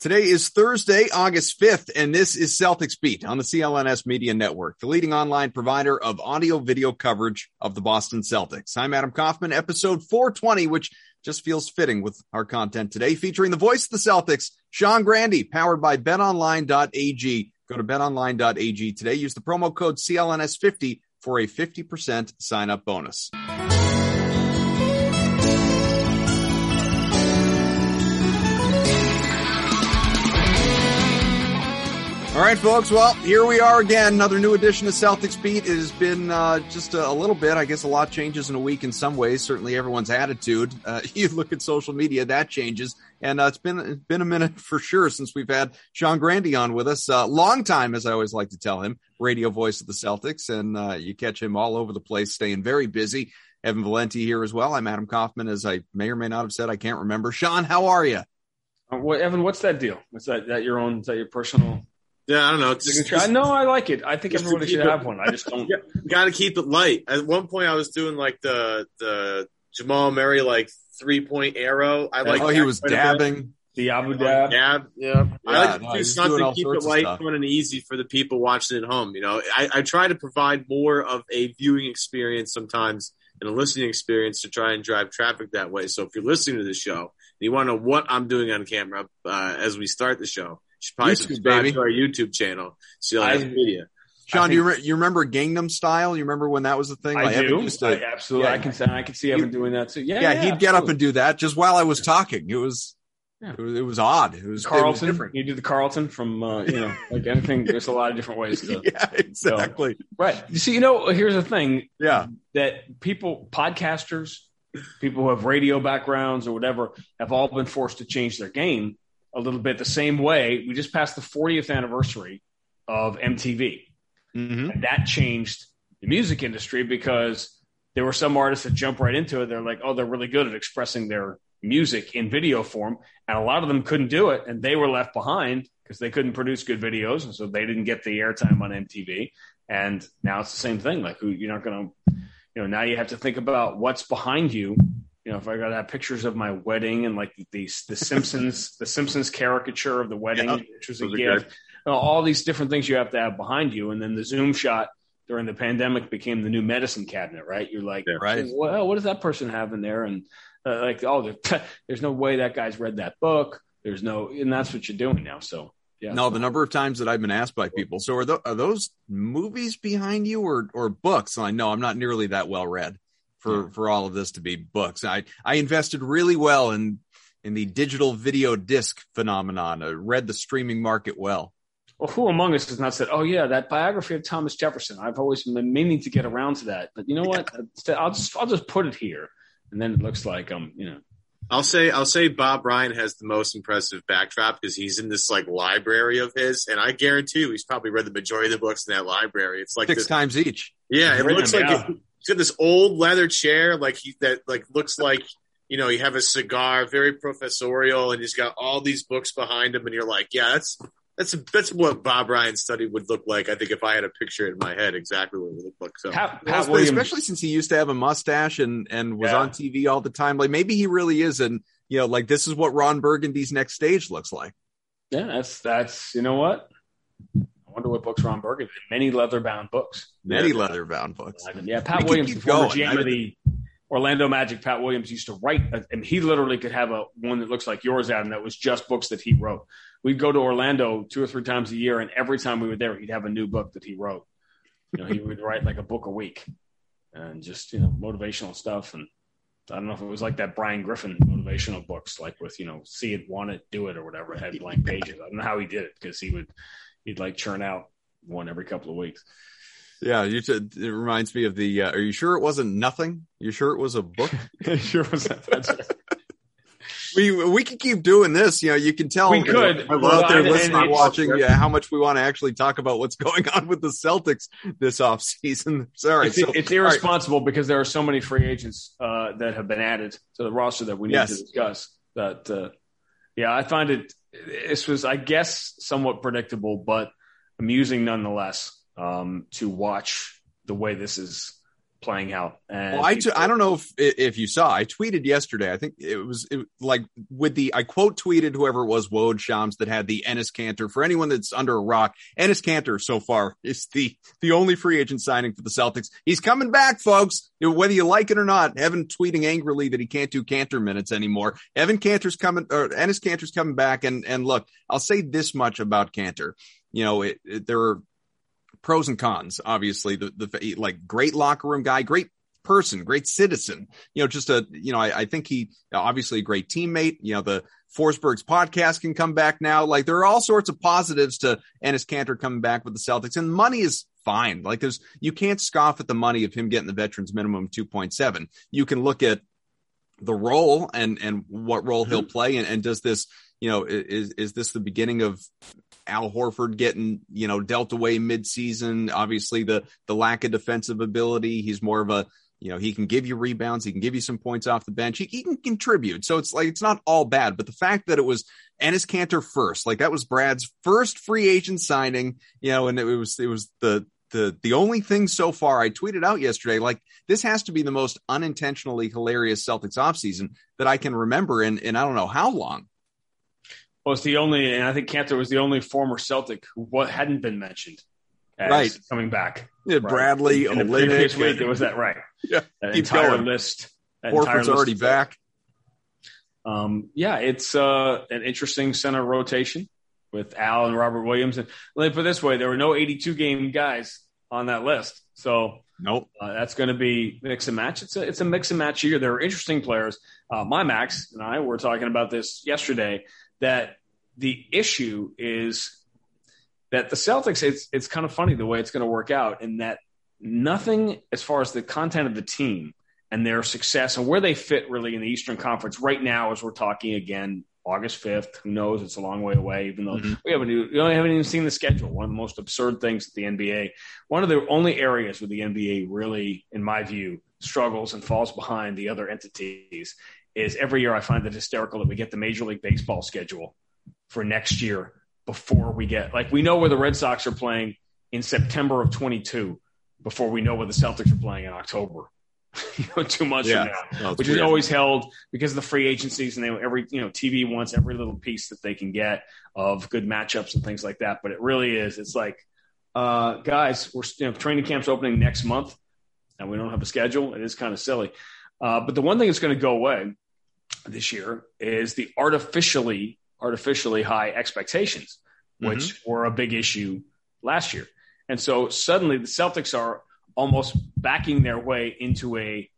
Today is Thursday, August 5th, and this is Celtics Beat on the CLNS Media Network, the leading online provider of audio video coverage of the Boston Celtics. I'm Adam Kaufman, episode 420, which just feels fitting with our content today, featuring the voice of the Celtics, Sean Grandy, powered by betonline.ag. Go to betonline.ag today. Use the promo code CLNS50 for a 50% sign up bonus. All right, folks. Well, here we are again. Another new edition of Celtics Beat. It has been uh, just a, a, little bit. I guess a lot changes in a week in some ways. Certainly, everyone's attitude. Uh, you look at social media, that changes, and uh, it's been it's been a minute for sure since we've had Sean Grandy on with us. Uh, long time, as I always like to tell him, radio voice of the Celtics, and uh, you catch him all over the place, staying very busy. Evan Valenti here as well. I'm Adam Kaufman, as I may or may not have said. I can't remember. Sean, how are you? Uh, Evan, what's that deal? Is that, that your own? Is that your personal? Yeah, I don't know. Just, just, no, I like it. I think everybody should it, have one. I just don't. Yeah, Got to keep it light. At one point, I was doing like the the Jamal Murray like three point arrow. I like. Oh, he was dabbing. The Abu Dab. Dab. Yeah. yeah I like no, to do something keep it light, fun, and easy for the people watching at home. You know, I, I try to provide more of a viewing experience sometimes and a listening experience to try and drive traffic that way. So if you're listening to the show and you want to know what I'm doing on camera uh, as we start the show should probably YouTube, subscribe baby. to our YouTube channel, CLNS Media. Sean, do you, re- you remember Gangnam Style? You remember when that was a thing? I like, do. To, I, absolutely. Yeah, I can. I can see Evan doing that too. Yeah. Yeah. yeah he'd absolutely. get up and do that just while I was talking. It was. Yeah. It was, it was odd. It was Carlton. It was different. You do the Carlton from uh, you know like anything. There's a lot of different ways to. yeah, exactly. So, right. You see, you know, here's the thing. Yeah. That people, podcasters, people who have radio backgrounds or whatever, have all been forced to change their game a little bit the same way. We just passed the 40th anniversary of MTV. Mm-hmm. And that changed the music industry because there were some artists that jump right into it. They're like, oh, they're really good at expressing their music in video form. And a lot of them couldn't do it. And they were left behind because they couldn't produce good videos. And so they didn't get the airtime on MTV. And now it's the same thing. Like, you're not going to, you know, now you have to think about what's behind you you know, if I got to have pictures of my wedding and like the the Simpsons the Simpsons caricature of the wedding, which was a gift, you know, all these different things you have to have behind you, and then the Zoom shot during the pandemic became the new medicine cabinet, right? You're like, yeah, right? Well, what does that person have in there? And uh, like, oh, there's no way that guy's read that book. There's no, and that's what you're doing now. So yeah. No, the number of times that I've been asked by people. So are, th- are those movies behind you or or books? And I know I'm not nearly that well read for yeah. for all of this to be books. I I invested really well in in the digital video disc phenomenon. I read the streaming market well. Well, who among us has not said, "Oh yeah, that biography of Thomas Jefferson"? I've always been meaning to get around to that, but you know what? Yeah. I'll just I'll just put it here, and then it looks like I'm you know. I'll say I'll say Bob Ryan has the most impressive backdrop because he's in this like library of his, and I guarantee you he's probably read the majority of the books in that library. It's like six this, times each. Yeah, it looks like yeah got this old leather chair, like he that like looks like you know you have a cigar, very professorial, and he's got all these books behind him, and you're like, yeah, that's that's that's what Bob Ryan's study would look like. I think if I had a picture in my head, exactly what it would look like. So, Pat, Pat especially since he used to have a mustache and and was yeah. on TV all the time, like maybe he really is, and you know, like this is what Ron Burgundy's next stage looks like. Yeah, that's that's you know what wonder what books Ron Burgundy. Many leather bound books. Many yeah. leather bound books. Yeah, Pat Williams, the former GM of the Orlando Magic, Pat Williams used to write, uh, and he literally could have a one that looks like yours and that was just books that he wrote. We'd go to Orlando two or three times a year, and every time we were there, he'd have a new book that he wrote. You know, he would write like a book a week, and just you know motivational stuff. And I don't know if it was like that Brian Griffin motivational books, like with you know see it, want it, do it, or whatever. It had blank pages. I don't know how he did it because he would he'd like churn out one every couple of weeks. Yeah, you it reminds me of the. Uh, are you sure it wasn't nothing? You sure it was a book? sure was that. we we can keep doing this. You know, you can tell we could. I'm out there listening, watching. Yeah, how much we want to actually talk about what's going on with the Celtics this off season. Sorry, it's, so, it's irresponsible right. because there are so many free agents uh, that have been added to the roster that we need yes. to discuss. That uh, yeah, I find it. This was, I guess, somewhat predictable, but amusing nonetheless um, to watch the way this is playing out. And well, I, t- I don't know if if you saw, I tweeted yesterday. I think it was it, like with the I quote tweeted whoever it was, Woj Shams, that had the Enes Kanter. For anyone that's under a rock, Enes Kanter so far is the the only free agent signing for the Celtics. He's coming back, folks. Whether you like it or not, Evan tweeting angrily that he can't do Kanter minutes anymore. Evan Kanter's coming, or Enes Kanter's coming back. And and look, I'll say this much about Kanter. You know, it, it, there are pros and cons. Obviously, the the like great locker room guy, great person, great citizen. You know, just a you know, I, I think he obviously a great teammate. You know, the Forsberg's podcast can come back now. Like there are all sorts of positives to Enes Kanter coming back with the Celtics, and money is fine. Like there's you can't scoff at the money of him getting the veterans minimum 2.7. You can look at the role and and what role he'll mm-hmm. play and, and does this you know is is this the beginning of Al Horford getting, you know, dealt away midseason. Obviously, the the lack of defensive ability. He's more of a, you know, he can give you rebounds. He can give you some points off the bench. He, he can contribute. So it's like it's not all bad. But the fact that it was Enes Kanter first, like that was Brad's first free agent signing, you know, and it was it was the the the only thing so far I tweeted out yesterday, like this has to be the most unintentionally hilarious Celtics offseason that I can remember in in I don't know how long was the only, and I think Kanter was the only former Celtic who what hadn't been mentioned. right, coming back. Yeah, right. Bradley, in, in the previous week, it was that right. Yeah, that Keep entire going. list. That Horford's already back. Um, yeah, it's uh, an interesting center rotation with Al and Robert Williams. And let me put this way: there were no 82 game guys on that list, so nope. Uh, that's going to be mix and match. It's a it's a mix and match year. There are interesting players. Uh, my Max and I were talking about this yesterday. That the issue is that the Celtics, it's it's kind of funny the way it's going to work out in that nothing as far as the content of the team and their success and where they fit really in the Eastern Conference right now as we're talking again August 5th. Who knows? It's a long way away, even though mm-hmm. we haven't, we haven't even seen the schedule. One of the most absurd things at the NBA. One of the only areas where the NBA really, in my view, struggles and falls behind the other entities is every year I find it hysterical that we get the Major League Baseball schedule for next year before we get like we know where the Red Sox are playing in September of 22 before we know where the Celtics are playing in October. you know, two months yeah. from now, no, which weird. is always held because of the free agencies and they every you know TV wants every little piece that they can get of good matchups and things like that. But it really is. It's like, uh, guys, we're you know training camps opening next month, and we don't have a schedule. It is kind of silly. Uh, but the one thing that's going to go away this year is the artificially artificially high expectations, which mm-hmm. were a big issue last year. And so suddenly the Celtics are almost backing their way into a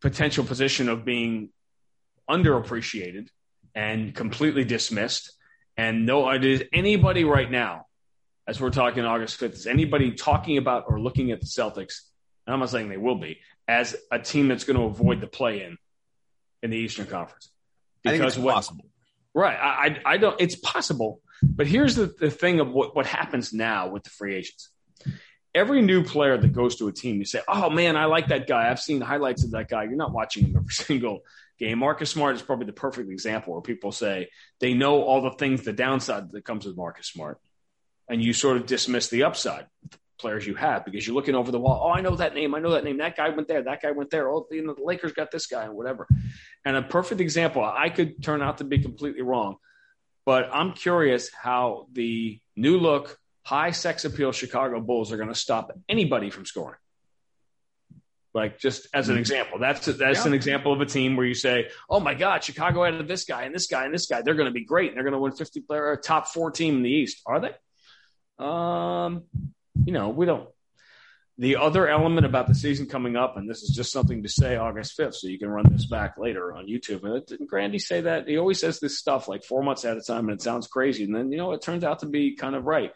potential position of being underappreciated and completely dismissed. And no, is anybody right now, as we're talking August 5th, is anybody talking about or looking at the Celtics, and I'm not saying they will be, as a team that's going to avoid the play in in the Eastern Conference? Because what, possible. Right. I, I don't, it's possible. But here's the, the thing of what, what happens now with the free agents. Every new player that goes to a team, you say, oh man, I like that guy. I've seen highlights of that guy. You're not watching him every single game. Marcus Smart is probably the perfect example where people say they know all the things, the downside that comes with Marcus Smart. And you sort of dismiss the upside players you have because you're looking over the wall. Oh, I know that name. I know that name. That guy went there. That guy went there. Oh, you know, the Lakers got this guy and whatever. And a perfect example, I could turn out to be completely wrong, but I'm curious how the new look, high sex appeal Chicago Bulls are going to stop anybody from scoring. Like just as an mm-hmm. example, that's a, that's yeah. an example of a team where you say, "Oh my God, Chicago added this guy and this guy and this guy. They're going to be great. And they're going to win fifty player top four team in the East." Are they? Um, you know, we don't. The other element about the season coming up, and this is just something to say August fifth, so you can run this back later on YouTube. And didn't Grandy say that? He always says this stuff like four months at a time, and it sounds crazy, and then you know it turns out to be kind of right.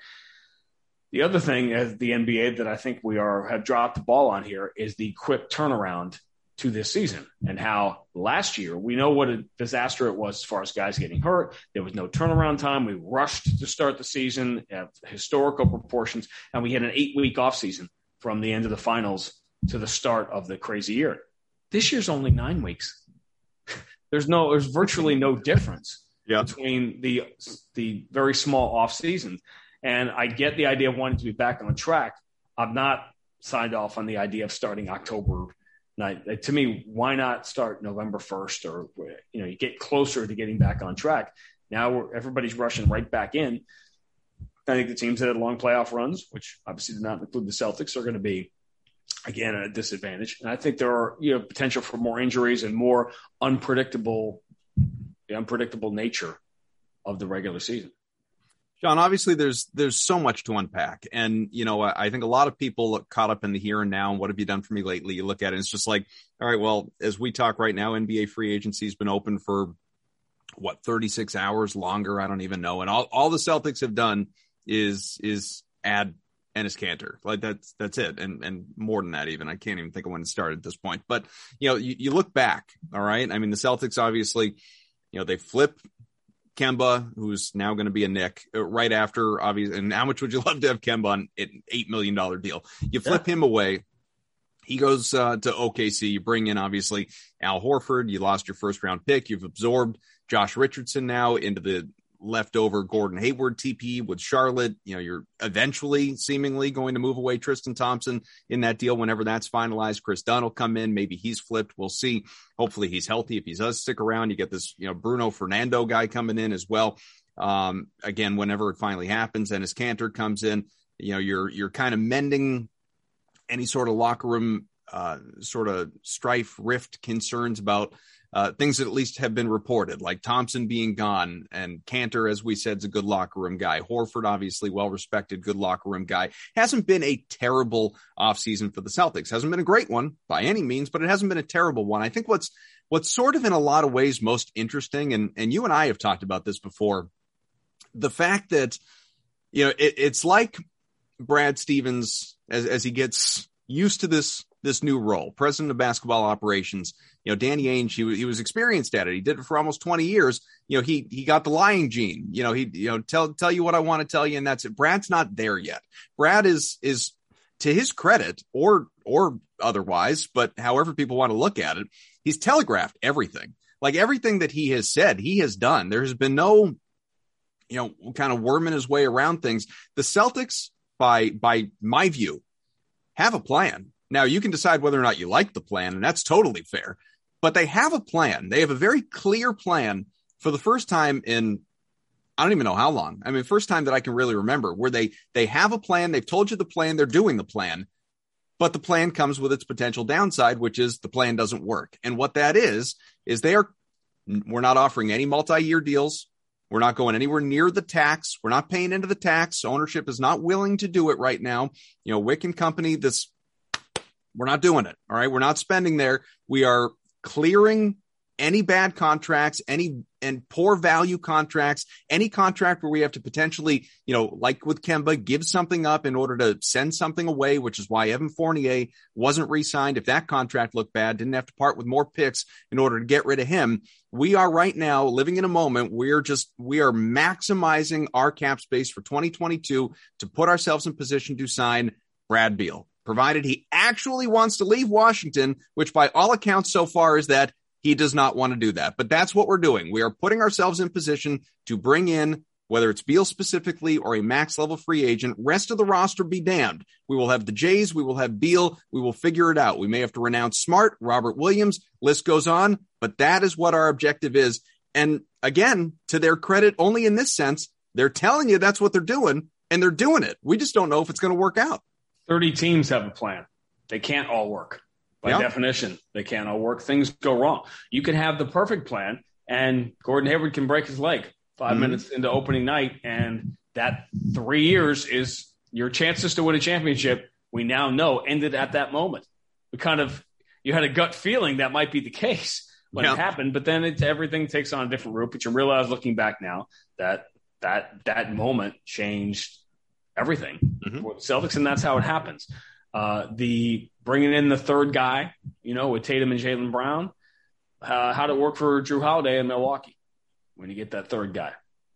The other thing as the NBA that I think we are have dropped the ball on here is the quick turnaround to this season and how last year we know what a disaster it was as far as guys getting hurt. There was no turnaround time. We rushed to start the season at historical proportions, and we had an eight week off season from the end of the finals to the start of the crazy year. This year's only nine weeks. there's no, there's virtually no difference yeah. between the the very small off seasons. And I get the idea of wanting to be back on track. I'm not signed off on the idea of starting October night. To me, why not start November 1st or, you know, you get closer to getting back on track. Now everybody's rushing right back in. I think the teams that had long playoff runs, which obviously did not include the Celtics, are going to be again at a disadvantage. And I think there are you know potential for more injuries and more unpredictable, the unpredictable nature of the regular season. John, obviously there's there's so much to unpack, and you know I think a lot of people look caught up in the here and now. And what have you done for me lately? You look at it, it's just like, all right, well, as we talk right now, NBA free agency has been open for what 36 hours longer. I don't even know, and all all the Celtics have done is is add Enes Kanter. Like that's that's it, and and more than that even. I can't even think of when it started at this point. But you know, you, you look back, all right. I mean, the Celtics obviously, you know, they flip Kemba, who's now going to be a Knick uh, right after, obviously. And how much would you love to have Kemba on an $8 million deal? You flip yeah. him away. He goes uh, to OKC. You bring in, obviously, Al Horford. You lost your first round pick. You've absorbed Josh Richardson now into the leftover Gordon Hayward TP with Charlotte. You know, you're eventually seemingly going to move away Tristan Thompson in that deal whenever that's finalized. Kris Dunn will come in. Maybe he's flipped. We'll see. Hopefully he's healthy. If he does stick around, you get this, you know, Bruno Fernando guy coming in as well. Um, again, whenever it finally happens, and as Kanter comes in, you know, you're you're kind of mending any sort of locker room uh, sort of strife, rift concerns about uh, things that at least have been reported, like Thompson being gone and Kanter, as we said, is a good locker room guy. Horford, obviously well respected, good locker room guy. Hasn't been a terrible offseason for the Celtics. Hasn't been a great one by any means, but it hasn't been a terrible one. I think what's what's sort of in a lot of ways most interesting, and and you and I have talked about this before, the fact that you know it, it's like Brad Stevens as as he gets used to this this new role, president of basketball operations you know, Danny Ainge, he, he was experienced at it. He did it for almost 20 years. You know, he, he got the lying gene, you know, he, you know, tell, tell you what I want to tell you. And that's it. Brad's not there yet. Brad is, is to his credit or, or otherwise, but however people want to look at it, he's telegraphed everything. Like everything that he has said, he has done. There has been no, you know, kind of worming his way around things. The Celtics, by, by my view, have a plan. Now you can decide whether or not you like the plan, and that's totally fair but they have a plan. They have a very clear plan for the first time in I don't even know how long. I mean, first time that I can really remember where they they have a plan. They've told you the plan. They're doing the plan, but the plan comes with its potential downside, which is the plan doesn't work. And what that is is they are we're not offering any multi-year deals. We're not going anywhere near the tax. We're not paying into the tax. Ownership is not willing to do it right now. You know, Wyc and Company, this we're not doing it. All right. We're not spending there. We are clearing any bad contracts, any and poor value contracts, any contract where we have to potentially, you know, like with Kemba, give something up in order to send something away, which is why Evan Fournier wasn't re-signed. If that contract looked bad, didn't have to part with more picks in order to get rid of him. We are right now living in a moment. We're just, we are maximizing our cap space for 2022 to put ourselves in position to sign Brad Beal provided he actually wants to leave Washington, which by all accounts so far is that he does not want to do that. But that's what we're doing. We are putting ourselves in position to bring in, whether it's Beal specifically or a max level free agent, rest of the roster be damned. We will have the Jays, we will have Beal, we will figure it out. We may have to renounce Smart, Robert Williams, list goes on, but that is what our objective is. And again, to their credit, only in this sense, they're telling you that's what they're doing and they're doing it. We just don't know if it's going to work out. 30 teams have a plan. They can't all work. By definition, they can't all work. Things go wrong. You can have the perfect plan, and Gordon Hayward can break his leg 5 mm-hmm. minutes into opening night, and that three years is your chances to win a championship. We now know ended at that moment. We kind of you had a gut feeling that might be the case when it happened, but then it, everything takes on a different route. But you realize, looking back now, that that that moment changed everything mm-hmm. for the Celtics, and that's how it happens. Uh, the bringing in the third guy, you know, with Tatum and Jaylen Brown, uh, how to work for Jrue Holiday in Milwaukee when you get that third guy.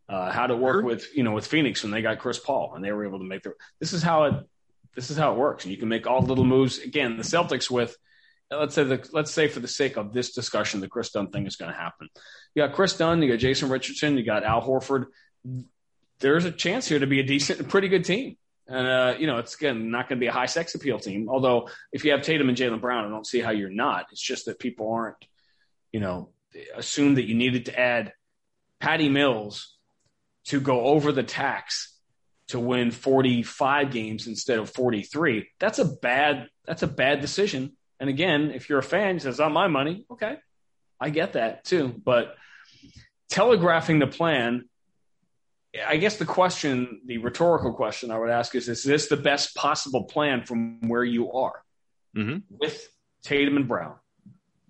Uh, how to work with you know with Phoenix when they got Chris Paul and they were able to make their. This is how it. This is how it works, and you can make all little moves. Again, the Celtics with let's say the, let's say for the sake of this discussion, the Kris Dunn thing is going to happen. You got Kris Dunn, you got Jason Richardson, you got Al Horford. There's a chance here to be a decent, pretty good team. And uh, you know, it's again not going to be a high sex appeal team. Although if you have Tatum and Jaylen Brown, I don't see how you're not. It's just that people aren't, you know, assume that you needed to add Patty Mills to go over the tax to win 45 games instead of 43. That's a bad. That's a bad decision and again, if you're a fan, says, "On my money." Okay, I get that too. But telegraphing the plan, I guess the question, the rhetorical question I would ask is: Is this the best possible plan from where you are mm-hmm. with Tatum and Brown,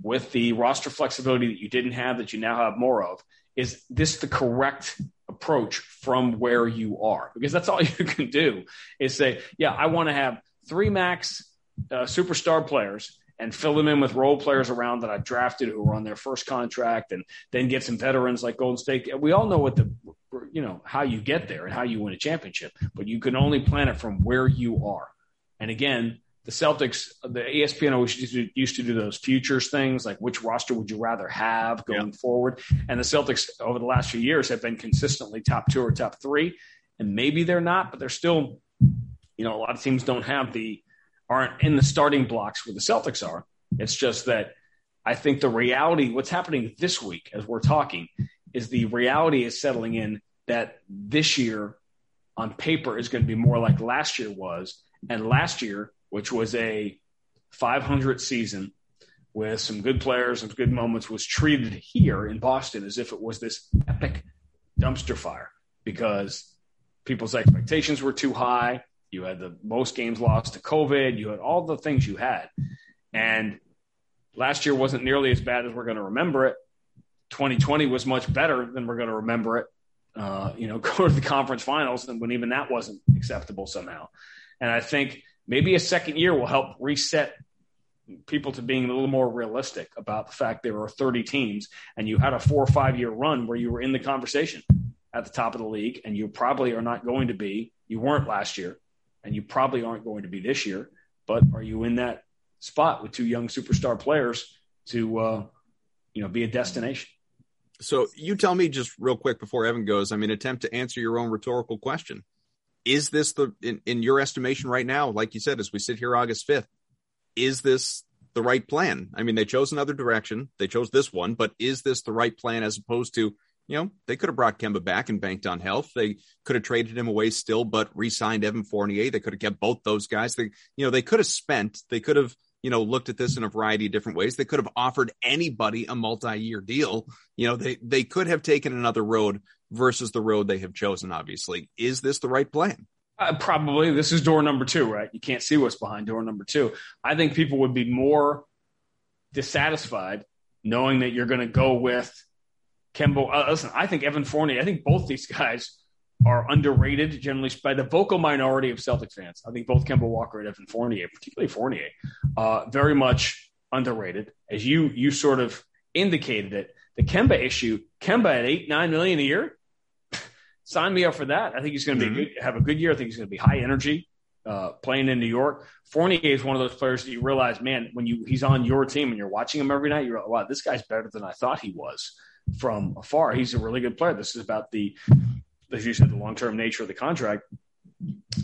with the roster flexibility that you didn't have that you now have more of? Is this the correct approach from where you are? Because that's all you can do is say, "Yeah, I want to have three max." uh, superstar players and fill them in with role players around that I've drafted who are on their first contract, and then get some veterans like Golden State. We all know what the you know how you get there and how you win a championship, but you can only plan it from where you are. And again, the Celtics, the ESPN always used to do those futures things, like which roster would you rather have going yeah. forward. And the Celtics over the last few years have been consistently top two or top three, and maybe they're not, but they're still, you know, a lot of teams don't have the aren't in the starting blocks where the Celtics are. It's just that I think the reality, what's happening this week as we're talking, is the reality is settling in that this year on paper is going to be more like last year was. And last year, which was a 500 season with some good players and good moments, was treated here in Boston as if it was this epic dumpster fire because people's expectations were too high. You had the most games lost to COVID. You had all the things you had. And last year wasn't nearly as bad as we're going to remember it. 2020 was much better than we're going to remember it. Uh, you know, go to the conference finals, and when even that wasn't acceptable somehow. And I think maybe a second year will help reset people to being a little more realistic about the fact there were 30 teams and you had a four or five year run where you were in the conversation at the top of the league, and you probably are not going to be. You weren't last year and you probably aren't going to be this year. But are you in that spot with two young superstar players to, uh, you know, be a destination? So you tell me just real quick before Evan goes. I mean, attempt to answer your own rhetorical question. Is this the in, in your estimation right now? Like you said, as we sit here August fifth, is this the right plan? I mean, they chose another direction. They chose this one, but is this the right plan as opposed to you know, they could have brought Kemba back and banked on health. They could have traded him away still, but re-signed Evan Fournier. They could have kept both those guys. They, you know, they could have spent. They could have, you know, looked at this in a variety of different ways. They could have offered anybody a multi-year deal. You know, they they could have taken another road versus the road they have chosen. Obviously, is this the right plan? Uh, probably. This is door number two, right? You can't see what's behind door number two. I think people would be more dissatisfied knowing that you're going to go with Kemba. Uh, listen, I think Evan Fournier. I think both these guys are underrated generally by the vocal minority of Celtics fans. I think both Kemba Walker and Evan Fournier, particularly Fournier, uh, very much underrated. As you you sort of indicated it, the Kemba issue, Kemba at eight nine million a year, sign me up for that. I think he's going to mm-hmm. be good, have a good year. I think he's going to be high energy. Uh, playing in New York, Fournier is one of those players that you realize, man, when you he's on your team and you're watching him every night, you're like, wow, this guy's better than I thought he was from afar. He's a really good player. This is about the, as you said, the long term nature of the contract.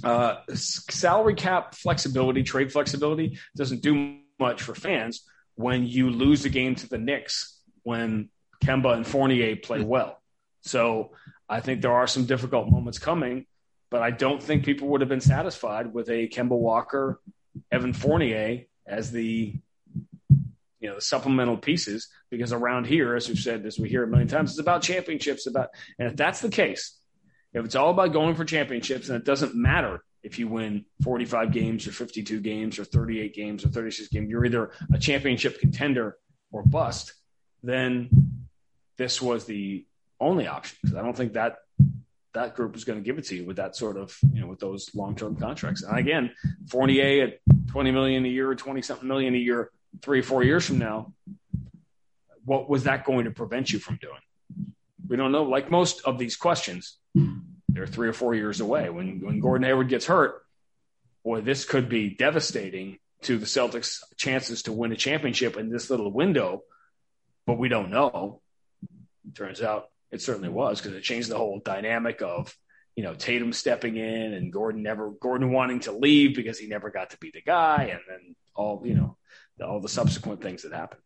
Uh, salary cap flexibility, trade flexibility doesn't do much for fans when you lose the game to the Knicks when Kemba and Fournier play well. So I think there are some difficult moments coming, but I don't think people would have been satisfied with a Kemba Walker, Evan Fournier as the you know the supplemental pieces because around here, as we've said, as we hear a million times, it's about championships. About and if that's the case, if it's all about going for championships, and it doesn't matter if you win 45 games or 52 games or 38 games or 36 games, you're either a championship contender or bust. Then this was the only option because I don't think that that group is going to give it to you with that sort of you know with those long term contracts. And again, Fournier at 20 million a year, 20 something million a year three or four years from now, what was that going to prevent you from doing? We don't know. Like most of these questions, they're three or four years away. When when Gordon Hayward gets hurt, boy, this could be devastating to the Celtics' chances to win a championship in this little window. But we don't know. turns out it certainly was because it changed the whole dynamic of you know Tatum stepping in and Gordon never Gordon wanting to leave because he never got to be the guy, and then all you know all the subsequent things that happened.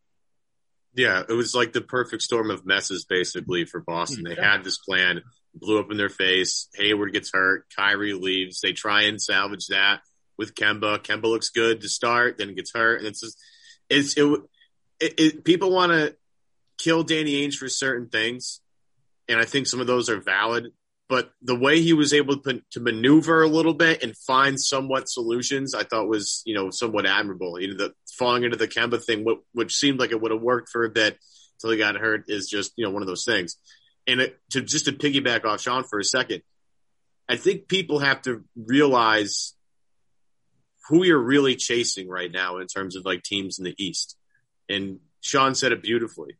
Yeah, it was like the perfect storm of messes basically for Boston. They had this plan, blew up in their face. Hayward gets hurt, Kyrie leaves. They try and salvage that with Kemba. Kemba looks good to start, then gets hurt, and it's just it's it. it, it people want to kill Danny Ainge for certain things, and I think some of those are valid but the way he was able to, to maneuver a little bit and find somewhat solutions, I thought was you know somewhat admirable. You know, the falling into the Kemba thing, which seemed like it would have worked for a bit until he got hurt, is just you know one of those things. And it, to just to piggyback off Sean for a second, I think people have to realize who you're really chasing right now in terms of like teams in the East. And Sean said it beautifully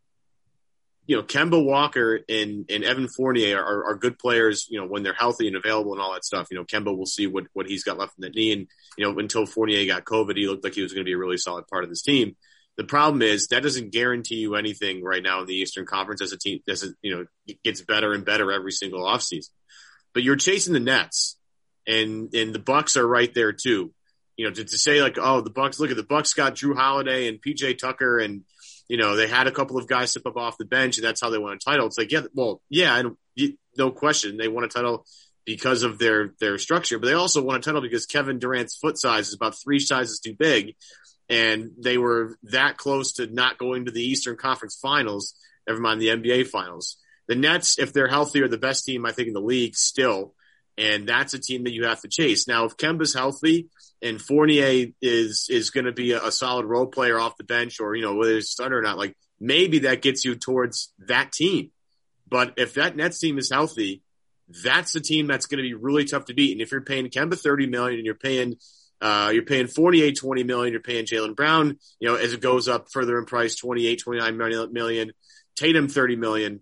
you know, Kemba Walker and, and Evan Fournier are, are good players, you know, when they're healthy and available and all that stuff. You know, Kemba will see what, what he's got left in the knee. And, you know, until Fournier got COVID, he looked like he was going to be a really solid part of this team. The problem is that doesn't guarantee you anything right now in the Eastern Conference as a team, as a, you know, it gets better and better every single offseason. But you're chasing the Nets and, and the Bucks are right there too. You know, to, to say like, oh, the Bucks, look at the Bucks got Jrue Holiday and PJ Tucker and, you know, they had a couple of guys step up off the bench, and that's how they won a title. It's like, yeah, well, yeah, and no question, they won a title because of their their structure, but they also won a title because Kevin Durant's foot size is about three sizes too big, and they were that close to not going to the Eastern Conference Finals. Never mind the NBA Finals. The Nets, if they're healthy, are the best team I think in the league still, and that's a team that you have to chase. Now, if Kemba's healthy and Fournier is is going to be a, a, solid role player off the bench, or you know whether he's a starter or not, like maybe that gets you towards that team. But if that Nets team is healthy, that's the team that's going to be really tough to beat. And if you're paying Kemba thirty million and you're paying uh, you're paying Fournier, 20 million. You're paying Jaylen Brown, you know, as it goes up further in price, 28, 29 million. Tatum, 30 million.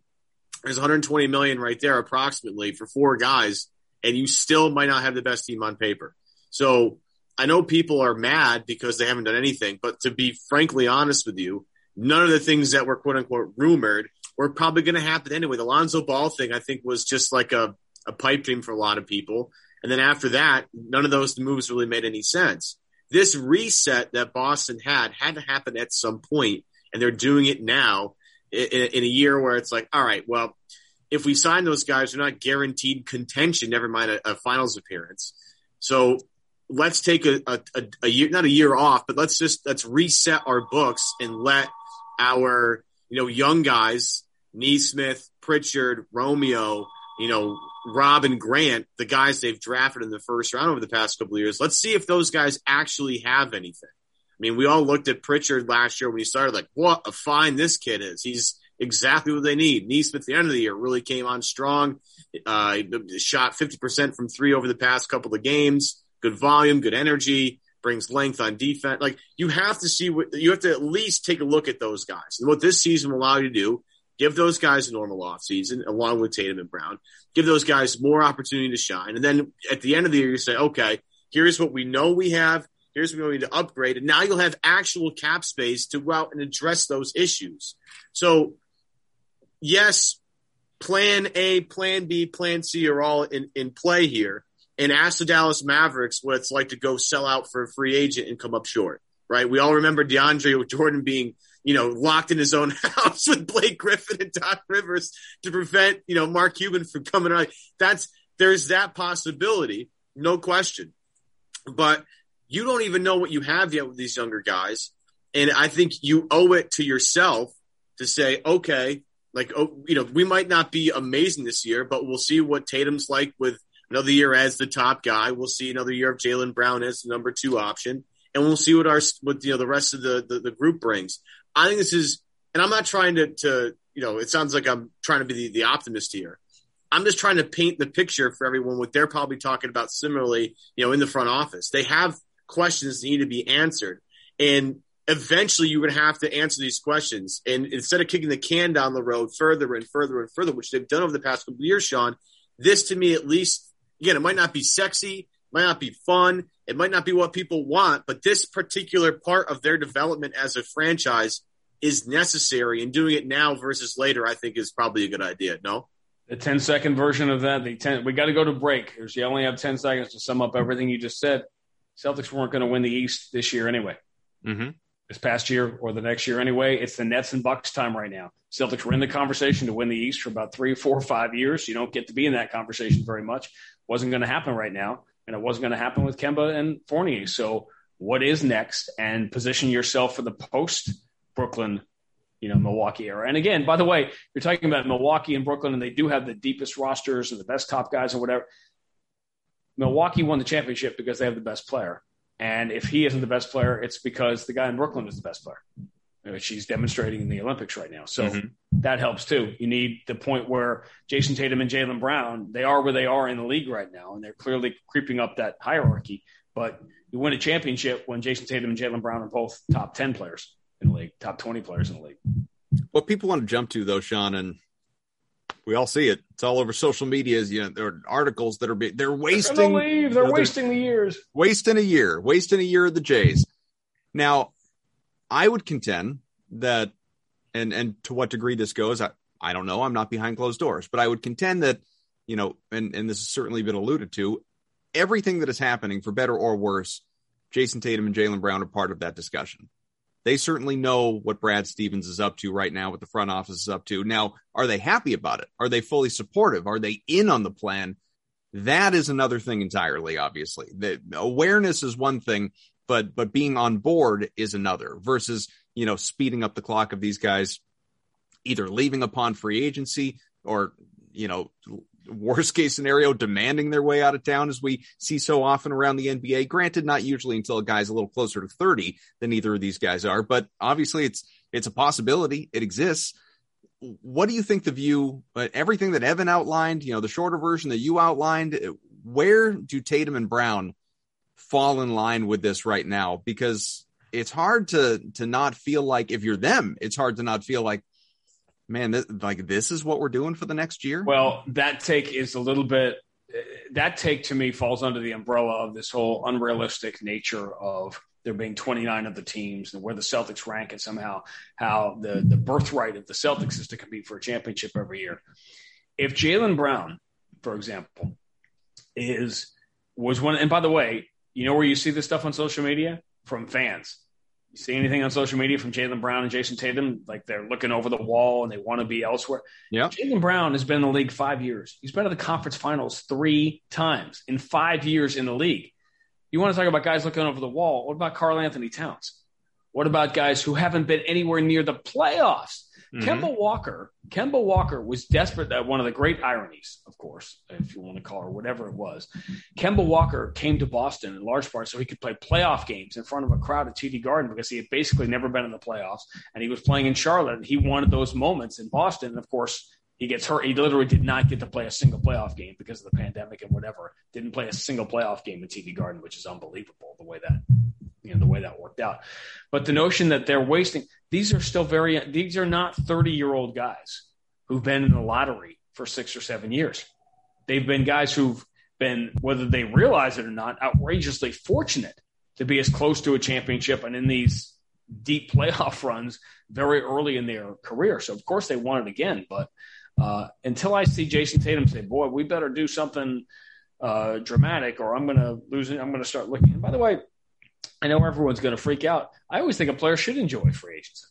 There's 120 million right there approximately for four guys, and you still might not have the best team on paper. So I know people are mad because they haven't done anything, but to be frankly honest with you, none of the things that were quote unquote rumored were probably going to happen anyway. The Lonzo Ball thing, I think, was just like a, a pipe dream for a lot of people. And then after that, none of those moves really made any sense. This reset that Boston had had to happen at some point, and they're doing it now in, in a year where it's like, all right, well, if we sign those guys, they're not guaranteed contention, never mind a, a finals appearance. So let's take a, a, a, year, not a year off, but let's just, let's reset our books and let our, you know, young guys, Nesmith, Pritchard, Romeo, you know, Robin Grant, the guys they've drafted in the first round over the past couple of years. Let's see if those guys actually have anything. I mean, we all looked at Pritchard last year when he started, like, what a fine this kid is. He's exactly what they need. Nesmith, at the end of the year, really came on strong. Uh, shot 50% from three over the past couple of games good volume, good energy, brings length on defense. Like you have to see what you have to at least take a look at those guys. And what this season will allow you to do, give those guys a normal offseason along with Tatum and Brown, give those guys more opportunity to shine. And then at the end of the year, you say, okay, here's what we know we have. Here's what we need to upgrade. And now you'll have actual cap space to go out and address those issues. So yes, plan A, plan B, plan C are all in, in play here and ask the Dallas Mavericks what it's like to go sell out for a free agent and come up short, right? We all remember DeAndre Jordan being, you know, locked in his own house with Blake Griffin and Doc Rivers to prevent, you know, Mark Cuban from coming out. That's, there's that possibility, no question. But you don't even know what you have yet with these younger guys. And I think you owe it to yourself to say, okay, like, oh, you know, we might not be amazing this year, but we'll see what Tatum's like with another year as the top guy. We'll see another year of Jaylen Brown as the number two option, and we'll see what our what you know the rest of the, the, the group brings. I think this is, and I'm not trying to to you know, it sounds like I'm trying to be the, the optimist here. I'm just trying to paint the picture for everyone what they're probably talking about similarly, you know, in the front office. They have questions that need to be answered. And eventually going to have to answer these questions. And instead of kicking the can down the road further and further and further, which they've done over the past couple years, Sean, this to me at least, again, it might not be sexy, might not be fun, it might not be what people want, but this particular part of their development as a franchise is necessary. And doing it now versus later, I think is probably a good idea. No? the 10 second version of that. The 10, we got to go to break. You only have 10 seconds to sum up everything you just said. Celtics weren't going to win the East this year anyway. Mm-hmm. This past year or the next year anyway. It's the Nets and Bucks time right now. Celtics were in the conversation to win the East for about three, four, five years. You don't get to be in that conversation very much. Wasn't going to happen right now, and it wasn't going to happen with Kemba and Fournier. So, what is next? And position yourself for the post Brooklyn you know, Milwaukee era. And again, by the way, you're talking about Milwaukee and Brooklyn, and they do have the deepest rosters and the best top guys and whatever. Milwaukee won the championship because they have the best player. And if he isn't the best player, it's because the guy in Brooklyn is the best player, which he's demonstrating in the Olympics right now. So mm-hmm. that helps too. You need the point where Jayson Tatum and Jaylen Brown, they are where they are in the league right now, and they're clearly creeping up that hierarchy. But you win a championship when Jayson Tatum and Jaylen Brown are both top 10 players in the league, top 20 players in the league. What people want to jump to, though, Sean, and we all see it. It's all over social media. Is you know there are articles that are being they're wasting. They're, leave. they're know, wasting they're the years. Wasting a year. Wasting a year of the Jays. Now, I would contend that, and and to what degree this goes, I I don't know. I'm not behind closed doors, but I would contend that you know, and and this has certainly been alluded to. Everything that is happening, for better or worse, Jayson Tatum and Jaylen Brown are part of that discussion they certainly know what Brad Stevens is up to right now, what the front office is up to. Now, are they happy about it? Are they fully supportive? Are they in on the plan? That is another thing entirely, obviously. The awareness is one thing, but but being on board is another versus, you know, speeding up the clock of these guys either leaving upon free agency or, you know, worst case scenario, demanding their way out of town, as we see so often around the NBA. Granted, not usually until a guy's a little closer to 30 than either of these guys are, but obviously it's it's a possibility. It exists. What do you think the view, uh, everything that Evan outlined, you know, the shorter version that you outlined, where do Tatum and Brown fall in line with this right now? Because it's hard to to not feel like if you're them, it's hard to not feel like man, this, like this is what we're doing for the next year. Well, that take is a little bit. That take to me falls under the umbrella of this whole unrealistic nature of there being 29 of the teams and where the Celtics rank and somehow how the, the birthright of the Celtics is to compete for a championship every year. If Jaylen Brown, for example, is was one, and by the way, you know where you see this stuff on social media from fans. You see anything on social media from Jaylen Brown and Jayson Tatum? Like they're looking over the wall and they want to be elsewhere. Yeah. Jaylen Brown has been in the league five years. He's been to the conference finals three times in five years in the league. You want to talk about guys looking over the wall? What about Karl-Anthony Towns? What about guys who haven't been anywhere near the playoffs? Mm-hmm. Kemba Walker, Kemba Walker was desperate. That one of the great ironies, of course, if you want to call it whatever it was. Kemba Walker came to Boston in large part so he could play playoff games in front of a crowd at TD Garden because he had basically never been in the playoffs, and he was playing in Charlotte. And he wanted those moments in Boston. And of course, he gets hurt. He literally did not get to play a single playoff game because of the pandemic and whatever. Didn't play a single playoff game at TD Garden, which is unbelievable the way that you know the way that worked out. But the notion that they're wasting these are still very these are not 30 year old guys who've been in the lottery for six or seven years. They've been guys who've been, whether they realize it or not, outrageously fortunate to be as close to a championship and in these deep playoff runs very early in their career. So of course they want it again, but uh, until I see Jayson Tatum say, "Boy, we better do something uh, dramatic, or I'm going to lose. I'm going to start looking." And by the way, I know everyone's going to freak out. I always think a player should enjoy free agency.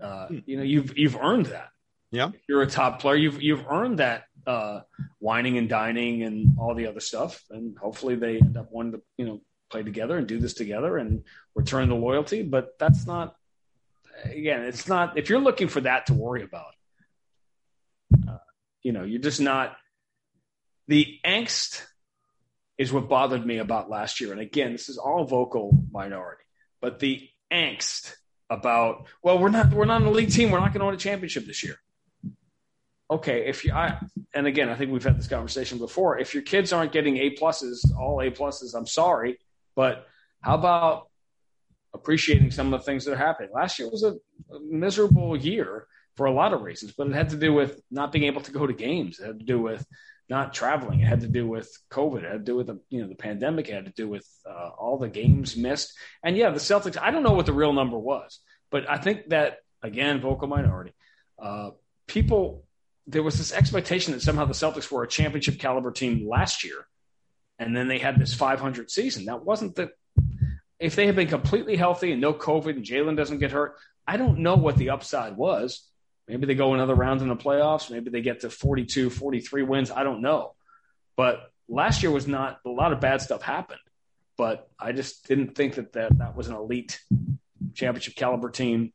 Uh, hmm. you know, you've you've earned that. Yeah, if you're a top player. You've you've earned that uh, wining and dining and all the other stuff. And hopefully they end up wanting to you know play together and do this together and return the loyalty. But that's not again, it's not if you're looking for that to worry about. Uh, you know, you're just not. The angst is what bothered me about last year, and again, this is all vocal minority, but the angst about well, we're not we're not an elite team, we're not going to win a championship this year. Okay, if you I, and again, I think we've had this conversation before. If your kids aren't getting A pluses, all A pluses, I'm sorry, but how about appreciating some of the things that are happening. Last year was a, a, miserable year for a lot of reasons, but it had to do with not being able to go to games. It had to do with not traveling. It had to do with COVID. It had to do with the you know the pandemic. It had to do with uh, all the games missed. And yeah, the Celtics. I don't know what the real number was, but I think that again, vocal minority. Uh, people, there was this expectation that somehow the Celtics were a championship caliber team last year, and then they had this 500 season. That wasn't the if they had been completely healthy and no COVID and Jaylen doesn't get hurt, I don't know what the upside was. Maybe they go another round in the playoffs. Maybe they get to 42, 43 wins. I don't know. But last year was not a lot of bad stuff happened. But I just didn't think that that, that was an elite championship caliber team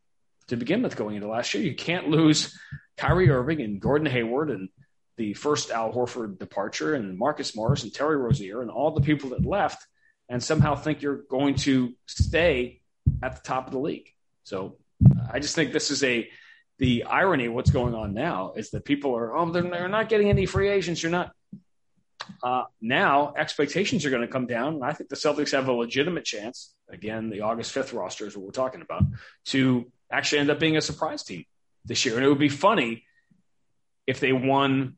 to begin with going into last year. You can't lose Kyrie Irving and Gordon Hayward and the first Al Horford departure and Marcus Morris and Terry Rozier and all the people that left and somehow think you're going to stay at the top of the league. So I just think this is a the irony of what's going on now is that people are oh they're, they're not getting any free agents. You're not. Uh, now expectations are going to come down, and I think the Celtics have a legitimate chance. Again, the August fifth roster is what we're talking about to actually end up being a surprise team this year, and it would be funny if they won